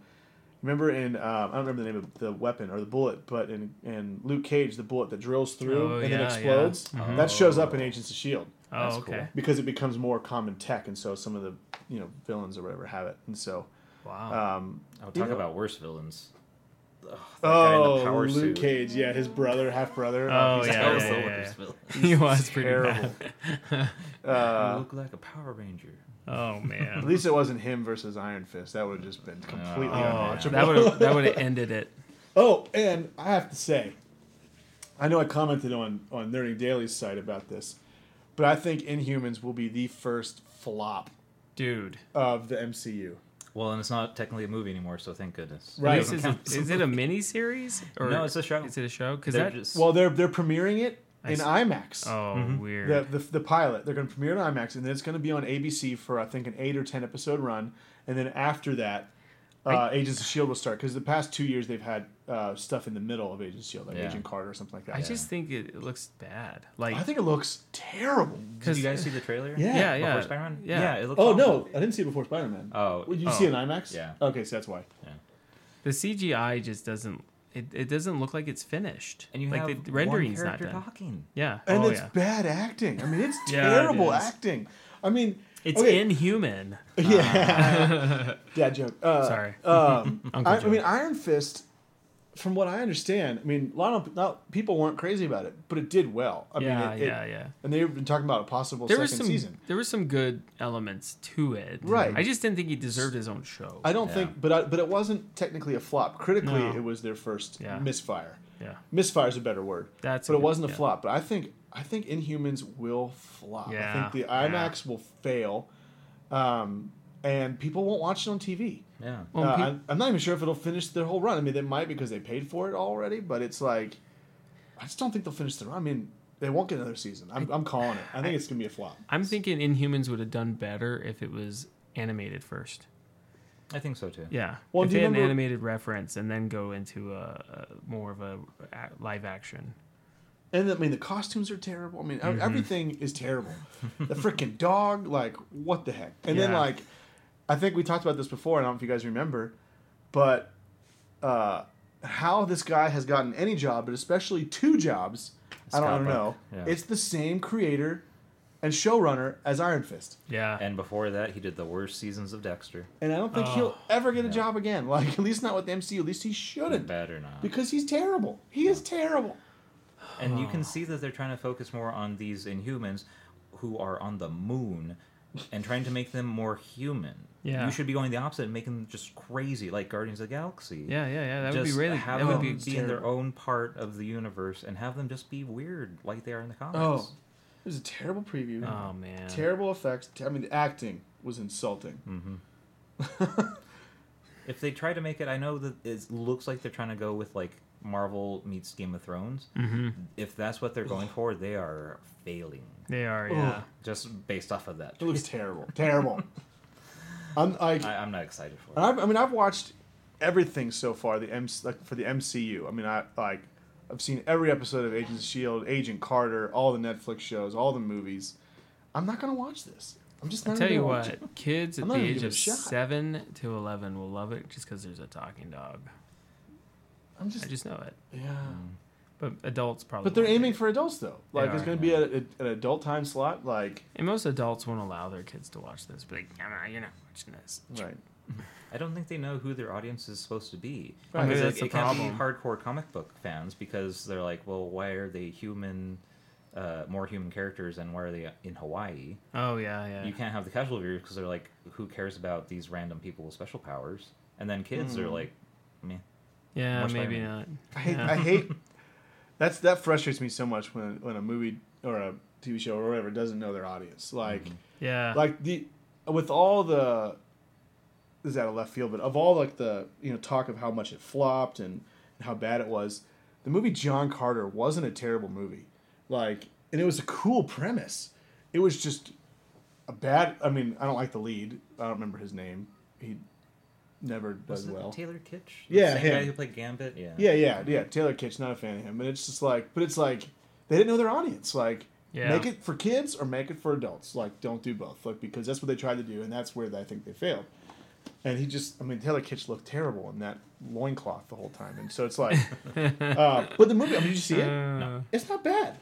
remember in um, I don't remember the name of the weapon or the bullet, but in in Luke Cage, the bullet that drills through Oh, and then explodes, yeah. Mhm. that shows up in Agents of Shield Oh, That's okay. cool. because it becomes more common tech, and so some of the you know villains or whatever have it, and so. Wow. Um, I would You talk know- about worse villains. Ugh, that guy in Oh, the power Luke suit. Cage, yeah, his brother, half brother. Oh, he's yeah, yeah, yeah, yeah. he was pretty terrible. bad. you Uh, look like a Power Ranger. oh man! at least it wasn't him versus Iron Fist. That would have just been completely Oh, Oh, unwatchable. that would have that would have ended it. Oh, and I have to say, I know I commented on on Nerding Daily's site about this, but I think Inhumans will be the first flop Dude. of the MCU. Well, and it's not technically a movie anymore, so thank goodness. Right. This is, a, it a mini series or No, it's a show. Is it a show? Because They're that. just Well, they're they're premiering it in. IMAX. oh, Mhm. weird. The, the the pilot they're going to premiere it on IMAX, and then it's going to be on ABC for I think an eight or ten episode run, and then after that, uh, I- Agents of Shield will start because the past two years they've had uh, stuff in the middle of Agents of Shield, like Yeah. Agent Carter or something like that. I just think it, it looks bad. Like, I think it looks terrible. Did you guys see the trailer? Yeah. yeah, Before yeah, Spider-Man? yeah. Yeah, it looks Oh awful. no, I didn't see it before Spider Man. Oh, Would you oh. see it in IMAX? Yeah. Okay, so that's why. Yeah. The CGI just doesn't. It, it doesn't look like it's finished. and you like have the rendering's one not done. talking. Yeah. And oh it's yeah. bad acting. I mean, it's Yeah, it terrible acting. I mean, It's okay, inhuman. Yeah. Dad joke. Uh, Sorry. Um, I, I mean, Iron Fist. From what I understand, I mean, a lot of not, people weren't crazy about it, but it did well. I yeah, mean, it, yeah, it- yeah. and they've been talking about a possible There second was some. season. There were some good elements to it. Right. I just didn't think he deserved his own show. I don't Yeah. think, but I, but it wasn't technically a flop. Critically, No. it was their first Yeah. misfire. yeah. Misfire is a better word, That's. but it good, wasn't a yeah. flop. But I think I think Inhumans will flop. Yeah, I think the. IMAX will fail, um, and people won't watch it on TV. Yeah. Well, Uh, pe- I'm, I'm not even sure if it'll finish their whole run. I mean, they might because they paid for it already, but it's like, I just don't think they'll finish the run. I mean, they won't get another season. I'm, I'm calling it. I think it's gonna be a flop. I'm thinking Inhumans would have done better if it was animated first. I think so too. Yeah. Well, if do they you had an animated reference and then go into a, a more of a, a live action. And I mean, the costumes are terrible. I mean, Mm-hmm. everything is terrible. the freaking dog, like, what the heck? And then like, I think we talked about this before. I don't know if you guys remember, but uh, how this guy has gotten any job, but especially two jobs, I don't, I don't Scott know. Yeah. It's the same creator and showrunner as Iron Fist. Yeah. And before that, he did the worst seasons of Dexter. And I don't think Oh, he'll ever get a yeah. job again. Like at least not with the MCU. At least he shouldn't, Better not. because he's terrible. He is terrible. And you can see that they're trying to focus more on these Inhumans who are on the moon and trying to make them more human. Yeah. You should be going the opposite and making them just crazy like Guardians of the Galaxy. yeah, yeah, yeah. That would be really. have That would them be. Be in their own part of the universe and have them just be weird like they are in the comics. Oh, it was a terrible preview. Oh man. Terrible effects. I mean, the acting was insulting. hmm if they try to make it, I know that it looks like they're trying to go with like Marvel meets Game of Thrones. Mm-hmm. If that's what they're going for, they are failing They are. Ugh. Yeah. just based off of that. It looks terrible. terrible. I'm like, I, I'm not excited for it. I've, I mean, I've watched everything so far. The M like for the MCU. I mean, I like, I've seen every episode of Agents of Shield, Agent Carter, all the Netflix shows, all the movies. I'm not gonna watch this. I'm just I not. tell gonna you watch what, it. kids at the age of seven to eleven will love it just because there's a talking dog. I'm just, I just know it. yeah. But adults probably. But they're won't aiming take for adults though. They Like it's are, gonna be at a, an adult time slot. Like. And most adults won't allow their kids to watch this. But like, no, no, you're not watching this. right. I don't think they know who their audience is supposed to be. Right. Maybe Because that's it, the it can't be problem. hardcore comic book fans because they're like, well, why are they human, uh, more human characters, and why are they in Hawaii? Oh yeah, yeah. You can't have the casual viewers because they're like, who cares about these random people with special powers? And then kids are Mm. like, meh. Yeah, more maybe Spider-Man. not. I hate. Yeah. I hate. That's that frustrates me so much when when a movie or a TV show or whatever doesn't know their audience. Like mm-hmm. Yeah. like the with all the is out of left field, but of all like the you know talk of how much it flopped and, and how bad it was, the movie John Carter wasn't a terrible movie. Like and it was a cool premise. it was just a bad. I mean, I don't like the lead. I don't remember his name. He never does Was it well. Taylor Kitsch? Yeah, same him. guy who played Gambit. Yeah, Yeah, yeah, yeah. Taylor Kitsch, not a fan of him, but it's just like, but it's like they didn't know their audience. Like, Yeah. make it for kids or make it for adults. Like, don't do both. Like, because that's what they tried to do, and that's where I think they failed. And he just, I mean, Taylor Kitsch looked terrible in that loincloth the whole time, and so it's like, uh, but the movie, I mean, did you see it? Uh, It's not bad.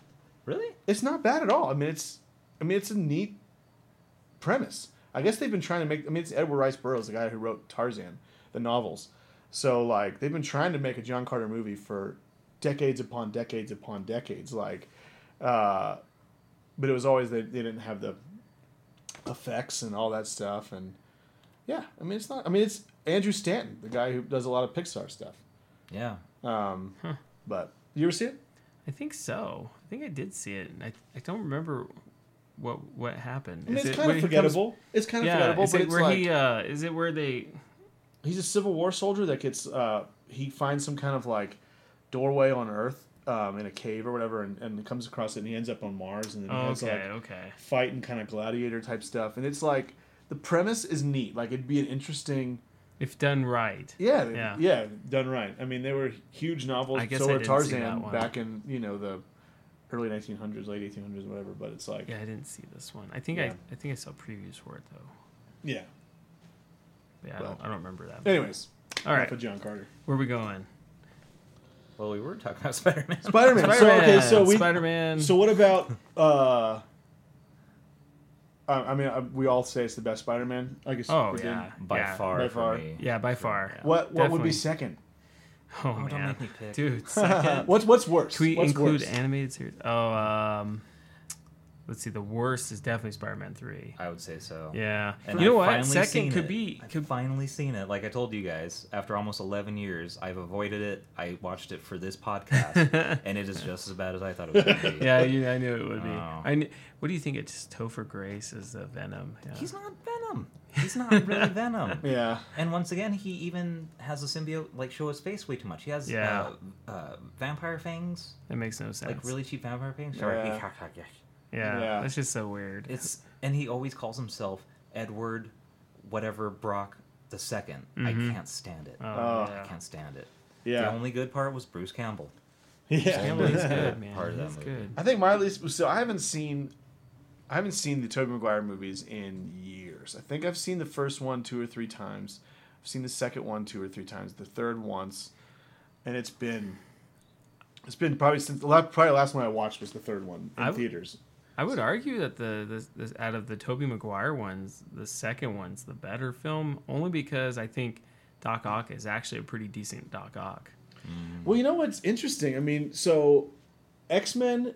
Really? It's not bad at all. I mean, it's, I mean, it's a neat premise. I guess they've been trying to make. I mean, it's Edgar Rice Burroughs, the guy who wrote Tarzan, the novels. So like, they've been trying to make a John Carter movie for decades upon decades upon decades. Like, uh, but it was always they, they didn't have the effects and all that stuff. And yeah, I mean, it's not. I mean, it's Andrew Stanton, the guy who does a lot of Pixar stuff. Yeah. Um, Huh. But you ever see it? I think so. I think I did see it. I I don't remember what what happened. I mean, Is it's it kind of he comes- forgettable. it's kind of yeah, forgettable, is but it it's where like he? Uh, is it where they? he's a Civil War soldier that gets uh, he finds some kind of like doorway on Earth um, in a cave or whatever, and, and comes across it, and he ends up on Mars, and then he Oh, has okay, like okay. fighting kind of gladiator type stuff, and it's like the premise is neat. Like it'd be an interesting. If done right. Yeah, Yeah. yeah, done right. I mean, they were huge novels. I guess so I were didn't see that Tarzan back in you know the early 1900s, late 1800s, whatever. But it's like, Yeah, I didn't see this one. I think Yeah. I I think I saw previews for it though. yeah. Yeah, I Well. don't I don't remember that. Anyways, All right, enough of John Carter. where are we going? Well, we were talking about Spider Man. Spider Man. So okay, so we Spider Man. So what about? uh I I mean, uh, we all say it's the best Spider-Man. I guess. Oh we did. yeah, by yeah. far. By far. Yeah, by far. Yeah. What What would be second? Oh, Oh, don't man, make me pick. dude. Second. what's What's worse? Can we what's include worse? animated series? Oh, um, let's see. The worst is definitely Spider-Man Three. I would say so. Yeah. And you know I've what? Second could it. be. I've Could, finally seen it. Like I told you guys, after almost 11 years, I've avoided it. I watched it for this podcast, and it is just as bad as I thought it was going to be. yeah, you, I knew it would be. Oh. I kn- what do you think? It's Topher Grace as the Venom. Yeah. He's not Venom. He's not really Venom. Yeah. And once again, he even has a symbiote like show his face way too much. He has Yeah. uh, uh, vampire fangs, It makes no sense. like really cheap vampire fangs. Yeah. Yeah, Yeah. That's just so weird. It's and he always calls himself Edward, whatever Brock the 2nd I Mhm. can't stand it. oh, Oh. I can't stand it. Yeah. The only good part was Bruce Campbell. yeah. Campbell's good, man. Part of that He's movie. good. I think my least. So I haven't seen. I haven't seen the Tobey Maguire movies in years. I think I've seen the first one two or three times. I've seen the second one two or three times. The third once, and it's been. It's been probably since the la- probably the last one I watched was the third one in I w- theaters. I would argue that the, the, the out of the Tobey Maguire ones, the second one's the better film, only because I think Doc Ock is actually a pretty decent Doc Ock. Well, you know what's interesting? I mean, so X Men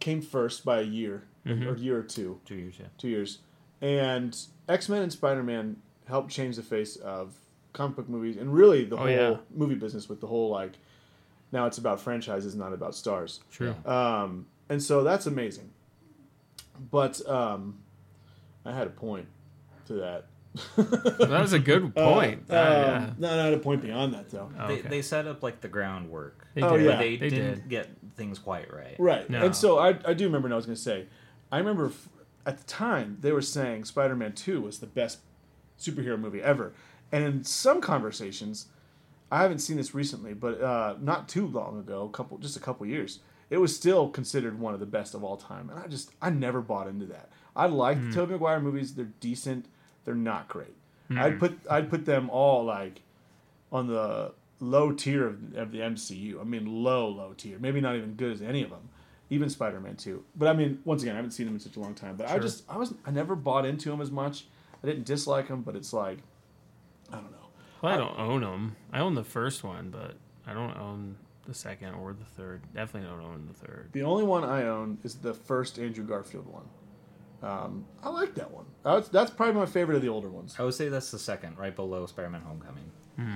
came first by a year Mhm. or a year or two, Two years, yeah. two years, and X Men and Spider Man helped change the face of comic book movies and really the Oh, whole yeah. movie business with the whole like now it's about franchises, not about stars. True. Um, and so that's amazing. But um, I had a point to that. that was a good point. Uh, Uh, um, yeah. No, not a point beyond that though. Oh, They, okay. they set up like the groundwork, They Oh, did. yeah. but they, They didn't did. get things quite right. Right. No. And so I, I do remember what I was going to say. I remember f- at the time they were saying Spider Man 2 was the best superhero movie ever. And in some conversations, I haven't seen this recently, but uh, not too long ago, a couple just a couple years, it was still considered one of the best of all time. And I just, I never bought into that. I like Hmm. the Tobey Maguire movies. They're decent. They're not great. I'd put I'd put them all like on the low tier of, of the MCU. I mean, low, low tier. Maybe not even good as any of them. Even Spider Man Two. But I mean, once again, I haven't seen them in such a long time. But I just I was I never bought into them as much. I didn't dislike them, but it's like I don't know. Well, I don't own them. I own the first one, but I don't own the second or the third. Definitely don't own the third. The only one I own is the first Andrew Garfield one. Um, I like that one. That's, that's probably my favorite of the older ones. I would say that's the second, right below Spider-Man: Homecoming. Hmm.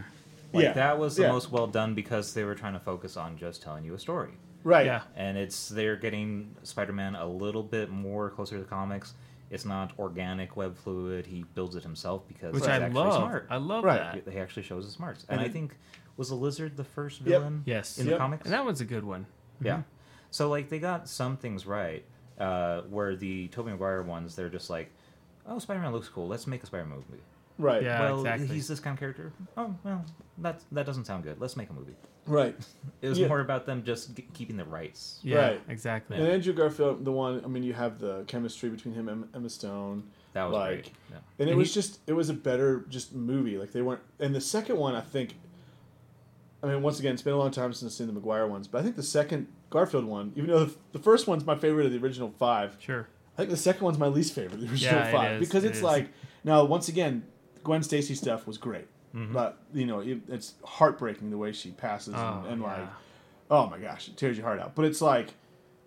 Like Yeah. that was the Yeah. most well done because they were trying to focus on just telling you a story, Right. Yeah. and it's they're getting Spider-Man a little bit more closer to the comics. It's not organic web fluid. He builds it himself because Which he's I actually love. smart. I love Right. that. He actually shows his smarts, and, And I think was the lizard the first Yep. villain Yes. in Yep. the comics. And that one's a good one. Yeah. So like they got some things right, Uh, where the Tobey Maguire ones, they're just like, oh, Spider-Man looks cool. Let's make a Spider-Man movie. Right. Yeah. well, exactly. he's this kind of character. Oh, well, that that doesn't sound good. Let's make a movie. Right. It was Yeah. more about them just g- keeping the rights. Yeah, Right. exactly. And Andrew Garfield, the one, I mean, you have the chemistry between him and Emma Stone. That was Like, great. Yeah. And it And was he- just, it was a better just movie. Like they weren't, and the second one, I think, I mean, once again, it's been a long time since I've seen the Maguire ones, but I think the second Garfield one, even though the, the first one's my favorite of the original five, Sure. I think the second one's my least favorite of the original Yeah, five is, because it it's is. like now once again, Gwen Stacy stuff was great, Mm-hmm. but you know it, it's heartbreaking the way she passes Oh, and, and yeah. like, oh my gosh, it tears your heart out. But it's like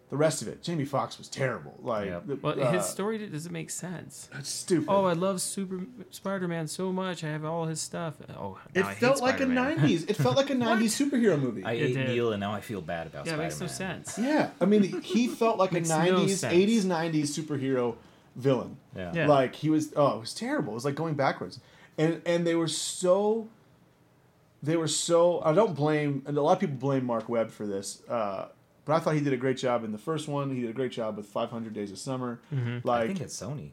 the rest of it, Jamie Foxx was terrible. Like, Yep. the- Well, uh, his story doesn't make sense. That's stupid. Oh, I love Super Spider-Man so much. I have all his stuff. Oh, it now I hate felt like a Spider-Man. '90s. It felt like a '90s superhero movie. I It ate did. Neil, and now I feel bad about Yeah, Spider-Man. makes no sense. yeah, I mean, he felt like a Makes no '90s, '80s, '90s superhero villain. Yeah. Yeah. Like he was, oh, it was terrible. It was like going backwards, and and they were so. They were so. I don't blame, and a lot of people blame Marc Webb for this, uh, but I thought he did a great job in the first one. He did a great job with 500 Days of Summer. Mhm. I Like, think it's Sony.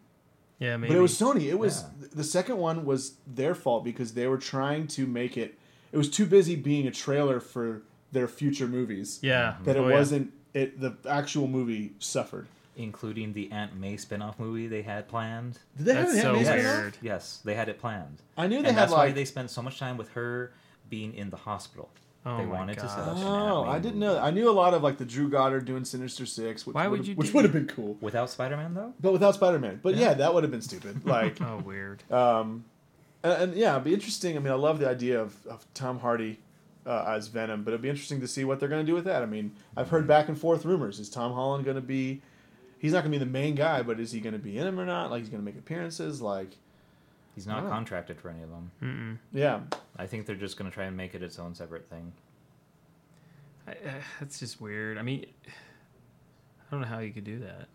Yeah, maybe. but it was Sony. It was Yeah. the second one was their fault because they were trying to make it. It was too busy being a trailer for their future movies yeah. that it Oh, wasn't. It the actual movie suffered. Including the Aunt May spin-off movie they had planned. Did they That's have an so Aunt May yes. spin-off? weird. Yes, they had it planned. I knew they and had that's why they spent so much time with her being in the hospital. Oh they my wanted to set up gosh. an Oh, Aunt May I didn't know. That. I knew a lot of like the Drew Goddard doing Sinister Six. Which Why would would've- you Which do- would have been cool, Without Spider-Man though? but without Spider Man. But yeah. Yeah. that would have been stupid. Like, Oh, weird. um, and, and yeah, it'd be interesting. I mean, I love the idea of, of Tom Hardy uh, as Venom, but it'd be interesting to see what they're going to do with that. I mean, I've heard back and forth rumors. Is Tom Holland going to be? He's not going to be the main guy, but is he going to be in him or not? Like, he's going to make appearances. Like, He's not contracted for any of them. Mm-mm. yeah, I think they're just going to try and make it its own separate thing. I, uh, that's just weird. I mean, I don't know how you could do that.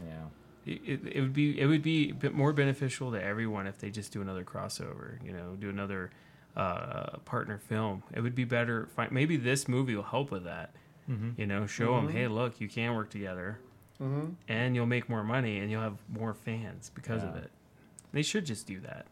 Yeah. It, it, it would be it would be a bit more beneficial to everyone if they just do another crossover. You know, do another uh, partner film. It would be better. Fi- Maybe this movie will help with that. Mm-hmm. You know, show them, Mhm. hey, look, you can work together, mm-hmm. and you'll make more money, and you'll have more fans because of it. They should just do that.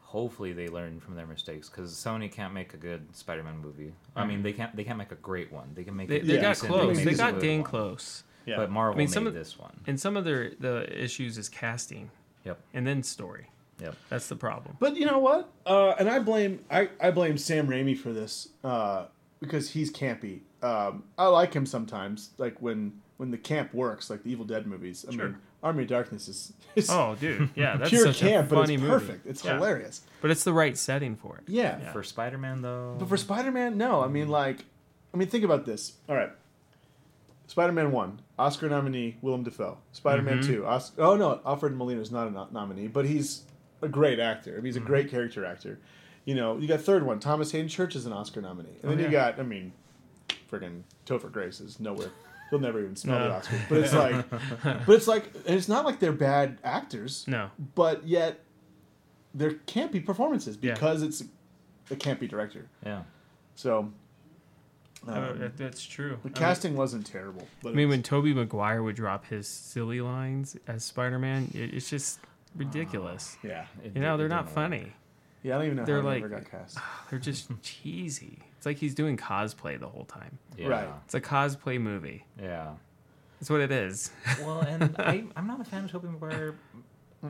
Hopefully they learn from their mistakes because Sony can't make a good Spider-Man movie. I mean, they can't. They can't make a great one. They can make. They, a they got close. make They got good dang close. yeah. But Marvel I mean, made some of- this one. And some of their the issues is casting. Yep. And then story. Yep. That's the problem. But you know what? Uh, and I blame I, I blame Sam Raimi for this uh, because he's campy. Um, I like him sometimes, like when when the camp works, like the Evil Dead movies. I Sure. mean, Army of Darkness is, is Oh, dude, yeah, that's pure such camp, a but funny it's movie. perfect. It's Yeah. hilarious. But it's the right setting for it. Yeah. Yeah. For Spider-Man though. But for Spider Man, no. I mean, like, I mean, think about this. All right. Spider Man 1, Oscar nominee, Willem Dafoe. Spider Man Mhm. 2, Os- oh no, Alfred Molina is not a no- nominee, but he's a great actor. I mean, he's a great character actor. You know, you got third one, Thomas Haden Church is an Oscar nominee. And Oh, then you got, I mean, friggin' Topher Grace is nowhere. He'll never even smell the No. Oscar. But it's like, but it's like, and it's not like they're bad actors, No. but yet there can't be performances Yeah. because it's a campy director. yeah. So, Uh, um, that- that's true. the I mean- casting wasn't terrible. But I mean, was- when Tobey Maguire would drop his silly lines as Spider Man, it, it's just ridiculous. yeah, It You know, did- they're it not didn't work. funny. yeah, I don't even know They're how like- he ever got cast. They're just cheesy. It's like he's doing cosplay the whole time. Yeah. Right. It's a cosplay movie. Yeah. That's what it is. Well, and I, I'm not a fan of Tobey Maguire,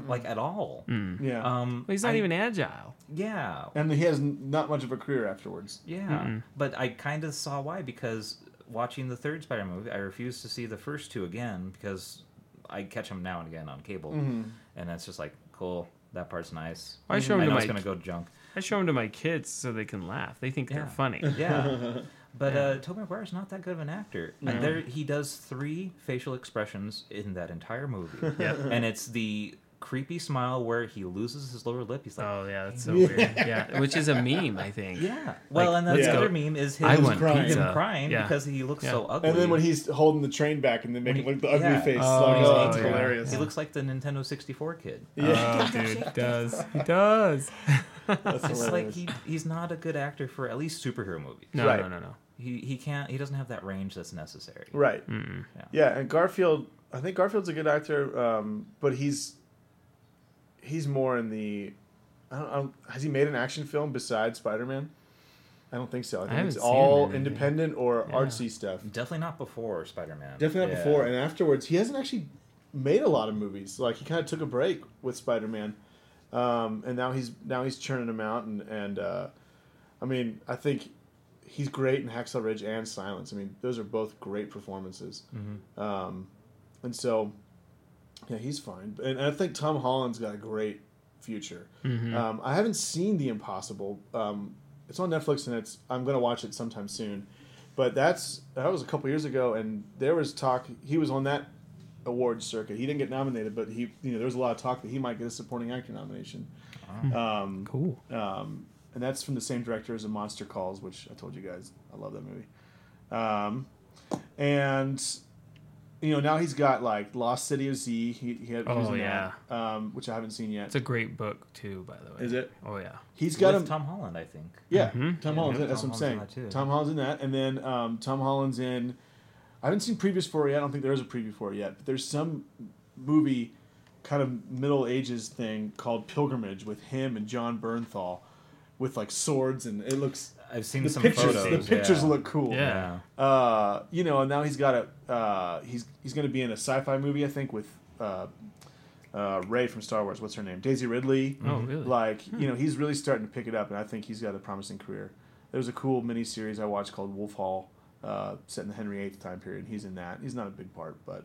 like at all. Mm. Yeah, Um, Well, he's not I- even agile. Yeah. and he has not much of a career afterwards. Yeah, Mm-mm. but I kind of saw why because watching the third Spider movie, I refused to see the first two again because I catch them now and again on cable, Mm-hmm. and it's just like cool. That part's nice. I show I them know to it's my gonna go junk. I show them to my kids so they can laugh. They think Yeah. they're funny. Yeah, but Yeah. uh, Tobey Maguire's not that good of an actor. No. And there, he does three facial expressions in that entire movie, Yeah. and it's the creepy smile where he loses his lower lip. He's like, Oh yeah, that's so weird. Yeah, which is a meme, I think. yeah. Well, and then let's the go- other meme is him, I want crying. pizza. him crying Yeah. because he looks Yeah. so ugly. And then when he's holding the train back and then making When like he- the ugly yeah. face, Oh, like oh, that's yeah. hilarious. He looks like the Nintendo 64 kid. Yeah. Oh, dude, he does. He does. That's It's like he he's not a good actor for at least superhero movies. No, Right. no, no, no. He he can't he doesn't have that range that's necessary. right. Mm-mm. Yeah, and Garfield, I think Garfield's a good actor, um, but he's he's more in the. I don't, I don't, has he made an action film besides Spider Man? I don't think so. I think haven't it's all him in anything. independent or Yeah. artsy stuff. Definitely not before Spider Man. Definitely not before, and afterwards, he hasn't actually made a lot of movies. Like he kind of took a break with Spider Man, um, and now he's now he's churning them out. And and uh, I mean, I think he's great in Hacksaw Ridge and Silence. I mean, those are both great performances. Um, and so, yeah, he's fine. And I think Tom Holland's got a great future. Um, I haven't seen The Impossible. Um, it's on Netflix, and it's I'm gonna watch it sometime soon. But that's that was a couple years ago, and there was talk. He was on that awards circuit. He didn't get nominated, but he you know there was a lot of talk that he might get a supporting actor nomination. Um, Cool. um, and that's from the same director as A Monster Calls, which I told you guys I love that movie. Um, and you know now he's got like Lost City of Z. He, he had, Oh, in yeah. that, um, which I haven't seen yet. It's a great book too, by the way. Is it? Oh yeah. He's got With him. Tom Holland, I think. Yeah, Mhm. Tom Yeah, Holland's in. Tom That's what I'm Holland's saying. that. Tom Holland's in that, and then um, Tom Holland's in. I haven't seen previews for it yet. I don't think there is a preview for it yet. But there's some movie, kind of Middle Ages thing called Pilgrimage with him and Jon Bernthal, with like swords, and it looks. I've seen The some pictures, photos. the pictures yeah. look cool. Yeah. Uh, you know, and now he's got a. Uh, he's he's going to be in a sci-fi movie, I think, with uh, uh, Rey from Star Wars. What's her name? Daisy Ridley. Oh really? Like, you know, he's really starting to pick it up, and I think he's got a promising career. There was a cool mini series I watched called Wolf Hall, uh, set in the Henry VIII time period. He's in that. He's not a big part, but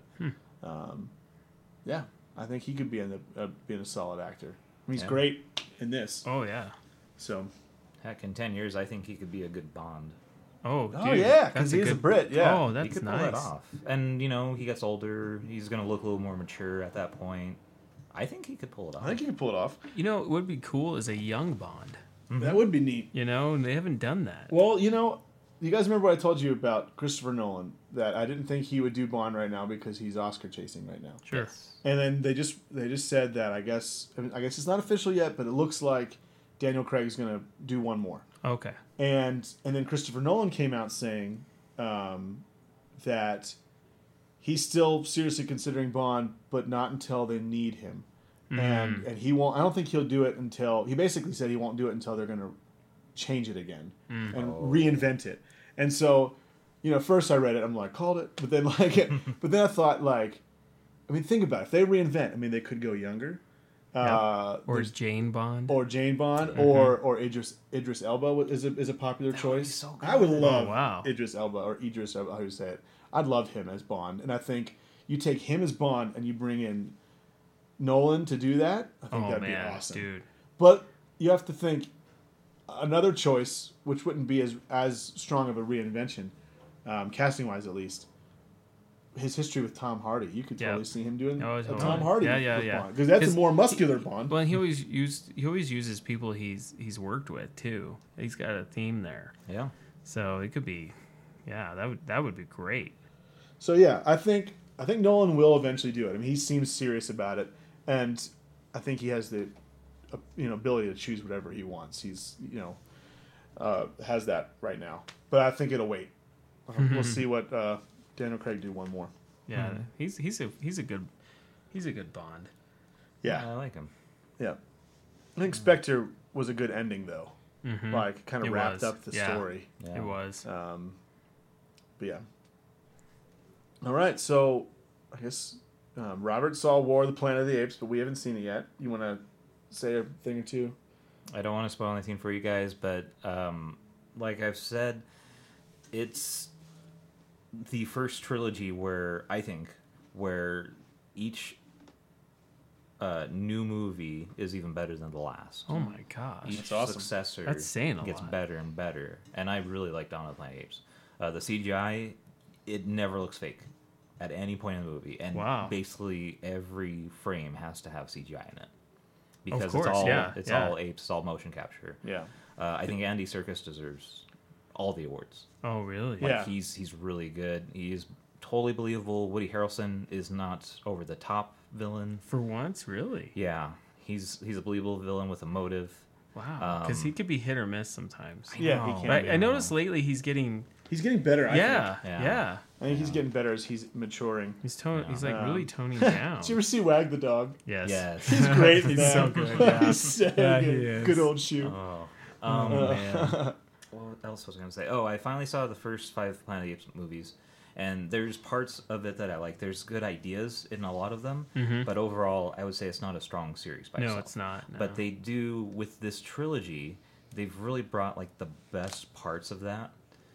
um, yeah, I think he could be in the, uh, being a solid actor. I mean, he's Yeah. great in this. oh yeah. So, Heck, in ten years, I think he could be a good Bond. Oh, oh yeah, because he's a good- Brit. Yeah, Oh, that's he could nice. pull that off. And you know, he gets older. He's gonna look a little more mature at that point. I think he could pull it off. I think he could pull it off. You know, what would be cool is a young Bond. That would be neat. You know, and they haven't done that. Well, you know, you guys remember what I told you about Christopher Nolan that I didn't think he would do Bond right now because he's Oscar chasing right now. Sure. And then they just they just said that I guess I, mean, I guess it's not official yet, but it looks like Daniel Craig is going to do one more. Okay. And and then Christopher Nolan came out saying um, that he's still seriously considering Bond, but not until they need him. And and he won't. I don't think he'll do it until he basically said he won't do it until they're going to change it again and Oh. reinvent it. And so, you know, first I read it, I'm like, called it. But then like, but then I thought like, I mean, think about it. If they reinvent, I mean, they could go younger. Uh, Or there's- is Jane Bond? or Jane Bond or or Idris Idris Elba is a, is a popular That would be choice. so I would love Oh, wow. Idris Elba or Idris Elba, how you say it. I'd love him as Bond, and I think you take him as Bond and you bring in Nolan to do that. I think oh that'd man, be awesome. dude. But you have to think another choice, which wouldn't be as as strong of a reinvention, um, casting wise at least. His history with Tom Hardy, you could Yeah. totally see him doing Oh, a. Tom Hardy. Yeah, yeah, yeah. Because that's a more muscular Bond. Well, he always used he always uses people he's he's worked with too. He's got a theme there, Yeah. so it could be, yeah, that would that would be great. So yeah, I think I think Nolan will eventually do it. I mean, he seems serious about it, and I think he has the you know ability to choose whatever he wants. He's you know uh, has that right now, but I think it'll wait. Uh, we'll see what uh, Daniel Craig do one more. Yeah, Hmm. he's he's a he's a good he's a good Bond. Yeah, I like him. yeah. I think Spectre was a good ending though. Mhm. Like kind It of wrapped was, up the yeah. story. Yeah. It was. Um, but yeah. All right, so I guess um, Robert saw War of the Planet of the Apes, but we haven't seen it yet. You want to say a thing or two? I don't want to spoil anything for you guys, but um, like I've said, it's the first trilogy where I think where each uh, new movie is even better than the last. Oh my gosh. Each That's awesome. successor That's saying a gets lot. better and better, and I really like Dawn of the of the Apes. Uh, the CGI, it never looks fake at any point in the movie, and Wow. basically every frame has to have CGI in it because course, it's all yeah, it's yeah. all apes, it's all motion capture. Yeah. Uh, I think Andy Serkis deserves all the awards. Oh really? Like Yeah. he's he's really good. He's totally believable. Woody Harrelson is not over the top villain. For once, really. Yeah, he's he's a believable villain with a motive. Wow, because Um, he could be hit or miss sometimes. Yeah, he can. But be. I, I noticed lately he's getting he's getting better. I yeah, think. yeah, Yeah. I think he's getting better as he's maturing. He's tone. He's like Um, really toning down. Did you ever see Wag the dog? yes. Yes. He's great. He's so good, yeah. he's so Yeah, he good. is. Good old shoe. Oh, um, Uh, man. What else was I gonna say? Oh, I finally saw the first five Planet of the Apes movies, and there's parts of it that I like. There's good ideas in a lot of them, Mhm. but overall, I would say it's not a strong series by No, itself. it's not. no. But they do with this trilogy. They've really brought like the best parts of that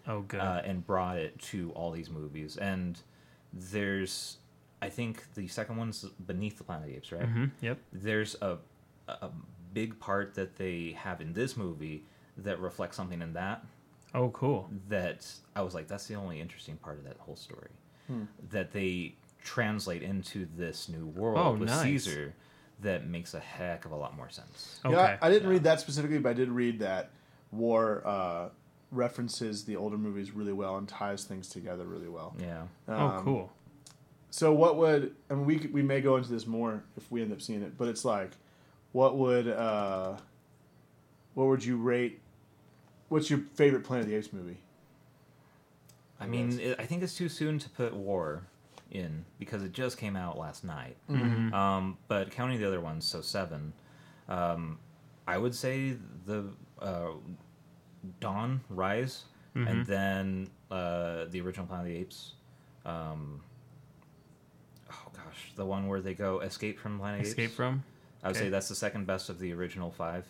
Oh, good. uh, and brought it to all these movies. And there's, I think the second one's Beneath the Planet of the Apes, right? hmm Yep. there's a, a big part that they have in this movie that reflects something in that Oh, cool. that I was like, that's the only interesting part of that whole story. Hmm. That they translate into this new world Oh, with nice. Caesar that makes a heck of a lot more sense. Okay. Yeah, I, I didn't Yeah. read that specifically, but I did read that War uh, references the older movies really well and ties things together really well. Yeah. oh, Um, cool. So what would I mean? We we may go into this more if we end up seeing it, but it's like, what would uh, what would you rate? What's your favorite Planet of the Apes movie? I mean, it, I think it's too soon to put War in because it just came out last night. Mhm. Um, but counting the other ones, so seven, um, I would say the uh, Dawn, Rise, Mhm. and then uh, the original Planet of the Apes. Um, oh gosh, the one where they go escape from Planet of the Escape Apes. from. I would okay. say that's the second best of the original five.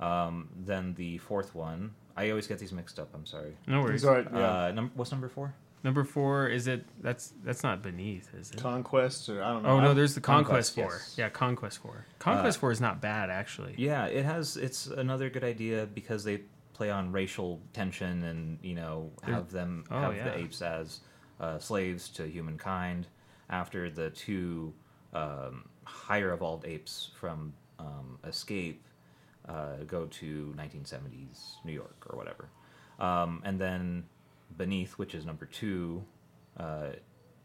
Um, then the fourth one, I always get these mixed up. I'm sorry. No worries. It's all right. Yeah. Uh, num- what's number four? Number four is it? That's that's not beneath, is it? Conquest or I don't know. Oh no, there's the Conquest, Conquest, Four. yes. Yeah, Conquest Four. Conquest Uh, Four is not bad actually. Yeah, it has. It's another good idea because they play on racial tension and you know There- have them Oh, have yeah. the apes as uh, slaves to humankind after the two um, higher evolved apes from um, Escape uh, go to 1970s New York or whatever, um, and then Beneath, which is number two uh,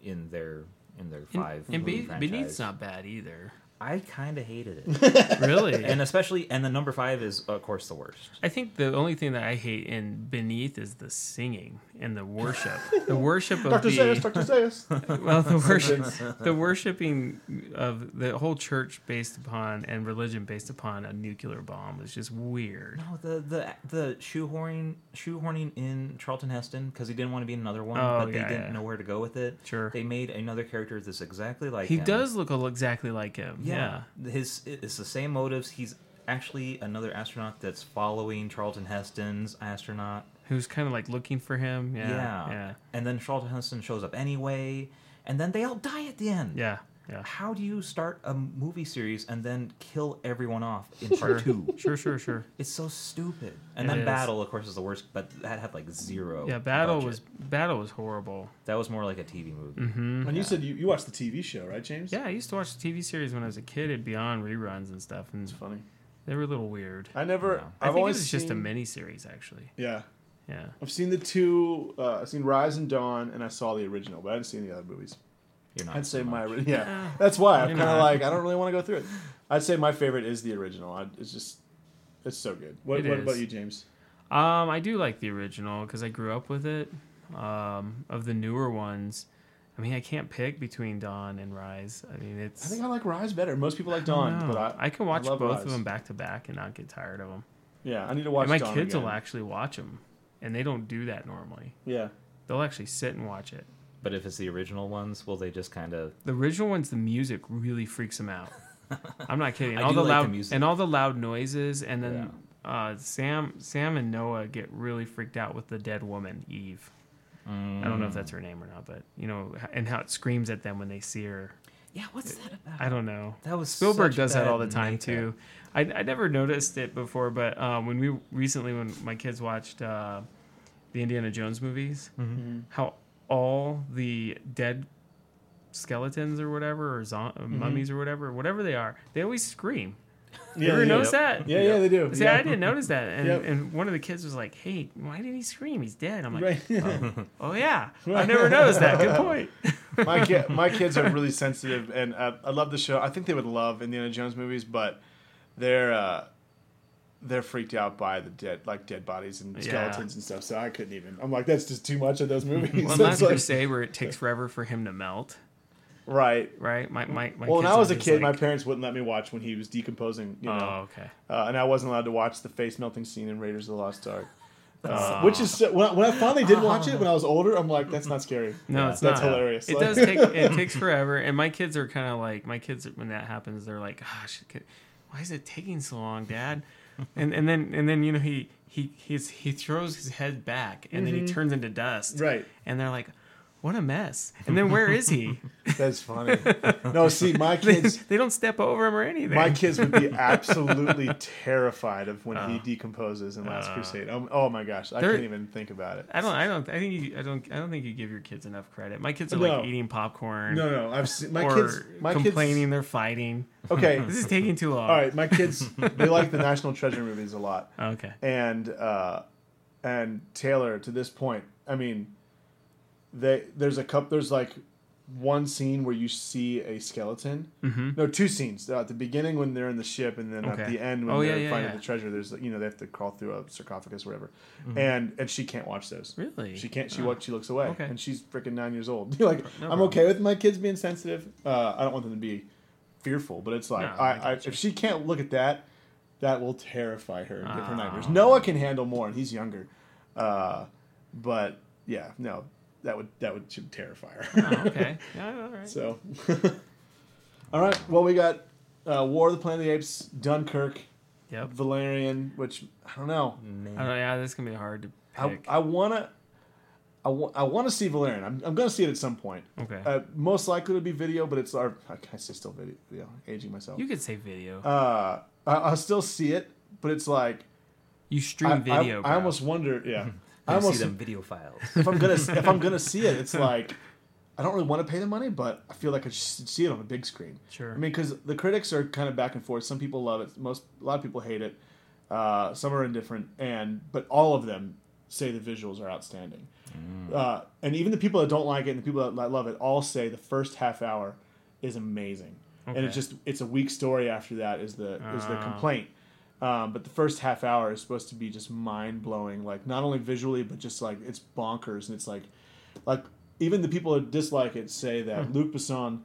in their in their five. and movie Be- Beneath's not bad either. I kind of hated it. really. and especially and the number five is of course the worst I think the only thing that I hate in Beneath is the singing and the worship. the worship of Dr. the Zaius, Dr. Zaius. well, the worship, the worshiping of the whole church based upon and religion based upon a nuclear bomb was just weird. no the the the shoehorning shoehorning in charlton heston because he didn't want to be in another one Oh, but they didn't yeah. know where to go with it Sure, they made another character that's exactly like he him. does look exactly like him. Yeah. yeah, his it's the same motives. He's actually another astronaut that's following charlton heston's astronaut. Who's kind of like looking for him. Yeah, Yeah. yeah, and then charlton heston shows up anyway and then they all die at the end. Yeah, yeah. how do you start a movie series and then kill everyone off in Sure, part two? sure, sure, sure. It's so stupid. And It then is. Battle, of course, is the worst, but that had like zero. Yeah, battle budget. was battle was horrible. that was more like a TV movie. hmm And you said you, you watched the TV show, right, James? Yeah, I used to watch the TV series when I was a kid. It'd be on reruns and stuff, and It's funny. they were a little weird. I never. Yeah. I I've think it always was just a seen- mini series, actually. Yeah, Yeah. I've seen the two. Uh, I've seen Rise and Dawn, and I saw the original, but I didn't see any other movies. You're not. I'd say so my yeah. Yeah. That's why I'm kind of like I don't really want to go through it. I'd say my favorite is the original. I, it's just it's so good. What, It what is. about you, James? Um, I do like the original because I grew up with it. Um, of the newer ones, I mean, I can't pick between Dawn and Rise. I mean, it's. I think I like Rise better. Most people like Dawn, know. but I, can watch love both Rise. of them back to back and not get tired of them. yeah, I need to watch. and my Dawn kids will actually watch them, and they don't do that normally. Yeah, They'll actually sit and watch it. But if it's the original ones, will they just kind of? The original ones, the music really freaks them out. I'm not kidding. I all do the like the loud music. and all the loud noises, and then uh, Sam, Sam and Noah get really freaked out with the dead woman Eve. I don't know if that's her name or not, but you know, and how it screams at them when they see her. Yeah, what's that about? I don't know. That was Spielberg such does that bad all the time makeup. too. I, I never noticed it before, but um, when we recently, when my kids watched uh, the Indiana Jones movies, Mm-hmm. how all the dead skeletons or whatever, or zom- uh, mummies or whatever, whatever they are, they always scream. You yeah, ever yeah. notice that? Yeah, yeah, they do. See, yeah. I didn't notice that, and, Yep. and one of the kids was like, "Hey, why did he scream? He's dead." I'm like, Right. "Oh, oh, yeah, I never noticed that. Good point." my ki- my kids are really sensitive, and I, I love the show. I think they would love Indiana Jones movies, but they're uh, they're freaked out by the dead, like dead bodies and Yeah. skeletons and stuff. So I couldn't even. I'm like, that's just too much of those movies. Well, So Last like- Crusade, where it takes forever for him to melt, right. right? My my, my Well, when I was a kid, my parents wouldn't let me watch when he was decomposing. You know, Oh, okay. uh, and I wasn't allowed to watch the face melting scene in Raiders of the Lost Ark. Uh, which is so- when I, when I finally did watch it when I was older, I'm like, that's not scary. No, Yeah. it's That's not. hilarious. It Like- does take it takes forever, and my kids are kind of like my kids when that happens, they're like, "Gosh, why is it taking so long, Dad?" And and then and then you know he he he's, he throws his head back, and then he mm-hmm. turns into dust, Right. and they're like, "What a mess!" And then where is he? That's funny. No, see, my kids, they don't step over him or anything. my kids would be absolutely terrified of when he Oh. decomposes in Last Uh. Crusade. Um, oh my gosh, I can't even think about it. I don't. I don't. I think you. I don't. I don't think you give your kids enough credit. My kids are No. like eating popcorn. No, no, I've seen my kids. My complaining kids. they're fighting. Okay, This is taking too long. all right. My kids, they like the National Treasure movies a lot. Okay. and uh, and Taylor to this point, I mean, they there's a cup there's like one scene where you see a skeleton. Mm-hmm. No, two scenes. Uh, at the beginning when they're in the ship, and then at the end when Oh, they're yeah, finding yeah. the treasure. There's you know they have to crawl through a sarcophagus or whatever, Mm-hmm. and and she can't watch those. Really? She can't. She Oh. what? She looks away, Okay. and she's freaking nine years old. Like, No I'm problem. okay with my kids being sensitive. Uh, I don't want them to be fearful, but it's like No, I I, I, if she can't look at that, that will terrify her and give her nightmares. Oh. Noah can handle more, and he's younger. Uh, but yeah, no, that would that would should terrify her. Oh, okay. Yeah. All right. so, all right. Well, we got uh, War of the Planet of the Apes, Dunkirk, Yep. Valerian, which I don't know. I don't know. Yeah, this can be hard to I, pick. I wanna. I, wa- I want to see Valerian. I'm, I'm going to see it at some point. okay. Uh, most likely to be video, but it's our. I can't say still video. video aging myself. you could say video. uh, I, I'll still see it, but it's like you stream I, video. I, bro. I almost wonder. Yeah, I I see them video files. if I'm gonna if I'm gonna see it, it's like I don't really want to pay the money, but I feel like I should see it on a big screen. Sure. I mean, because the critics are kind of back and forth. Some people love it. Most a lot of people hate it. Uh, some are indifferent, and but all of them say the visuals are outstanding. Uh, and even the people that don't like it and the people that love it all say the first half hour is amazing. And Okay. it's just it's a weak story after that is the is the Oh. complaint. Um, but the first half hour is supposed to be just mind blowing, like not only visually but just like it's bonkers and it's like like even the people that dislike it say that Luc Besson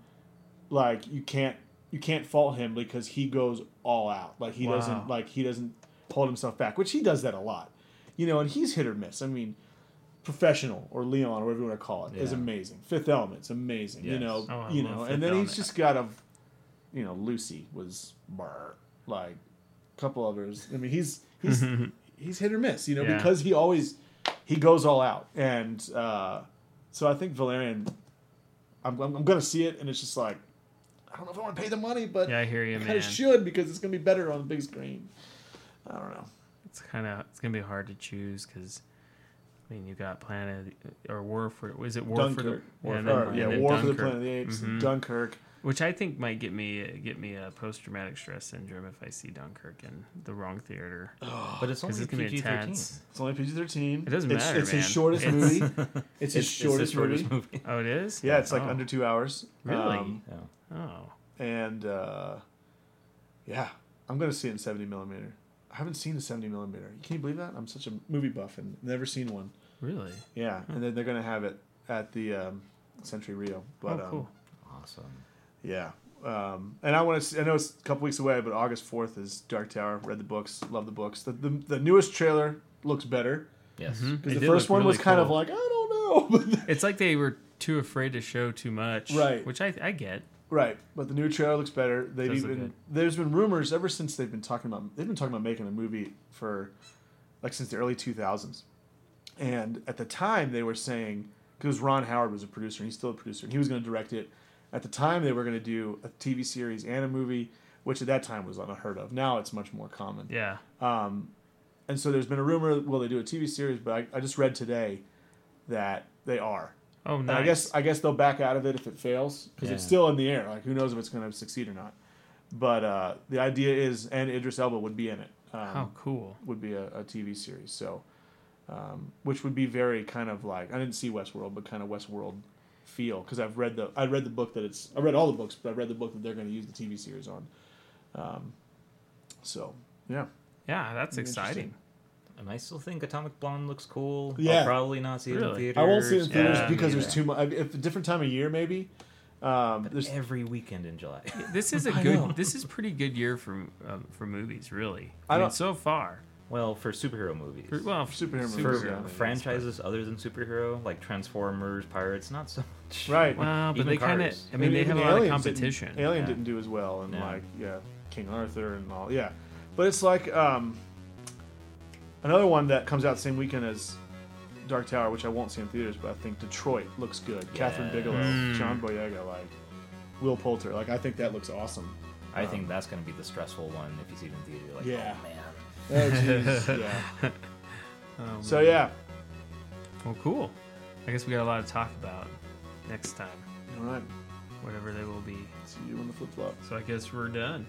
like you can't you can't fault him because he goes all out. Like he Wow. doesn't like he doesn't hold himself back, which he does that a lot. You know, and he's hit or miss. I mean, professional or Leon, or whatever you want to call it, is Yeah. amazing. Fifth Element's amazing. You know, Oh, you know, and then he's just got a, you know, Lucy was brr, like couple others. I mean, he's he's he's hit or miss. You know, Yeah. because he always he goes all out, and uh, so I think Valerian. I'm, I'm, I'm gonna see it, and it's just like I don't know if I want to pay the money, but yeah, I hear you, I man. should because it's gonna be better on the big screen. I don't know. It's kind of it's gonna be hard to choose because. I mean, you got Planet or War for was it War for the Dunkirk, yeah, War, and for, yeah, War for the Planet of the Apes, Mhm. Dunkirk. Which I think might get me get me a post traumatic stress syndrome if I see Dunkirk in the wrong theater But it's only it's gonna be PG thirteen. It's only PG thirteen. It doesn't it's, matter, It's his man. shortest It's- movie. It's his shortest, movie. movie. Oh, it is. Yeah, it's like Oh. under two hours. Really? Um, Yeah. Oh, and uh, yeah, I'm gonna see it in 70 millimeter. I haven't seen a 70 millimeter. Can you believe that? I'm such a movie buff and never seen one. really? Yeah, and then they're gonna have it at the um, Century Rio. But oh, um, cool. Awesome. Yeah. Um, and I want to. I know it's a couple weeks away, but August fourth is Dark Tower. Read the books. Love the books. The the, the newest trailer looks better Yes. Because It the first look one was really kind of like I don't know. It's like they were too afraid to show too much, Right. Which I I get. right, but the new trailer looks better. They've Does look even good. there's been rumors ever since they've been talking about they've been talking about making a movie for like since the early two thousands, and at the time they were saying because Ron Howard was a producer and he's still a producer and he was going to direct it. At the time they were going to do a TV series and a movie, which at that time was unheard of. Now it's much more common. Yeah. Um, and so there's been a rumor, will they do a TV series? But I, I just read today that they are. Oh, And nice. I guess I guess they'll back out of it if it fails because it's still in the air. Like who knows if it's going to succeed or not. But uh, the idea is, and Idris Elba would be in it. Um, How cool. Would be a, a TV series. So, um, which would be very kind of like I didn't see Westworld, but kind of Westworld feel because I've read the I read the book that it's I read all the books, but I read the book that they're going to use the TV series on. Um, so yeah. Yeah, that's exciting. And I still think Atomic Blonde looks cool. Yeah. I'll probably not see it in theaters. I won't see it in theaters Yeah, because me there's too much. If a different time of year, maybe. Um, there's every weekend in July. This is a good. This is pretty good year for um, for movies, really. I I, mean, don't- so far. Well, for superhero movies. For, well, For superhero movies, for yeah, I guess, franchises other than superhero, like Transformers, Pirates, not so much. Right. Well, but Even they kind of. Cars. I mean, they have a lot of Aliens didn't- competition. Alien Yeah. didn't do as well, and No. like yeah, King Arthur and all. Yeah, but it's like um, another one that comes out the same weekend as Dark Tower, which I won't see in theaters, but I think Detroit looks good. Kathryn Bigelow, Mm. John Boyega, like Will Poulter, like I think that looks awesome. I Um, think that's going to be the stressful one if you see it in theater. You're like, Yeah. oh man. Oh, jeez, yeah. Um, So yeah, Well, cool. I guess we got a lot to talk about next time, all right. whatever they will be. See you on the flip flop. So I guess we're done.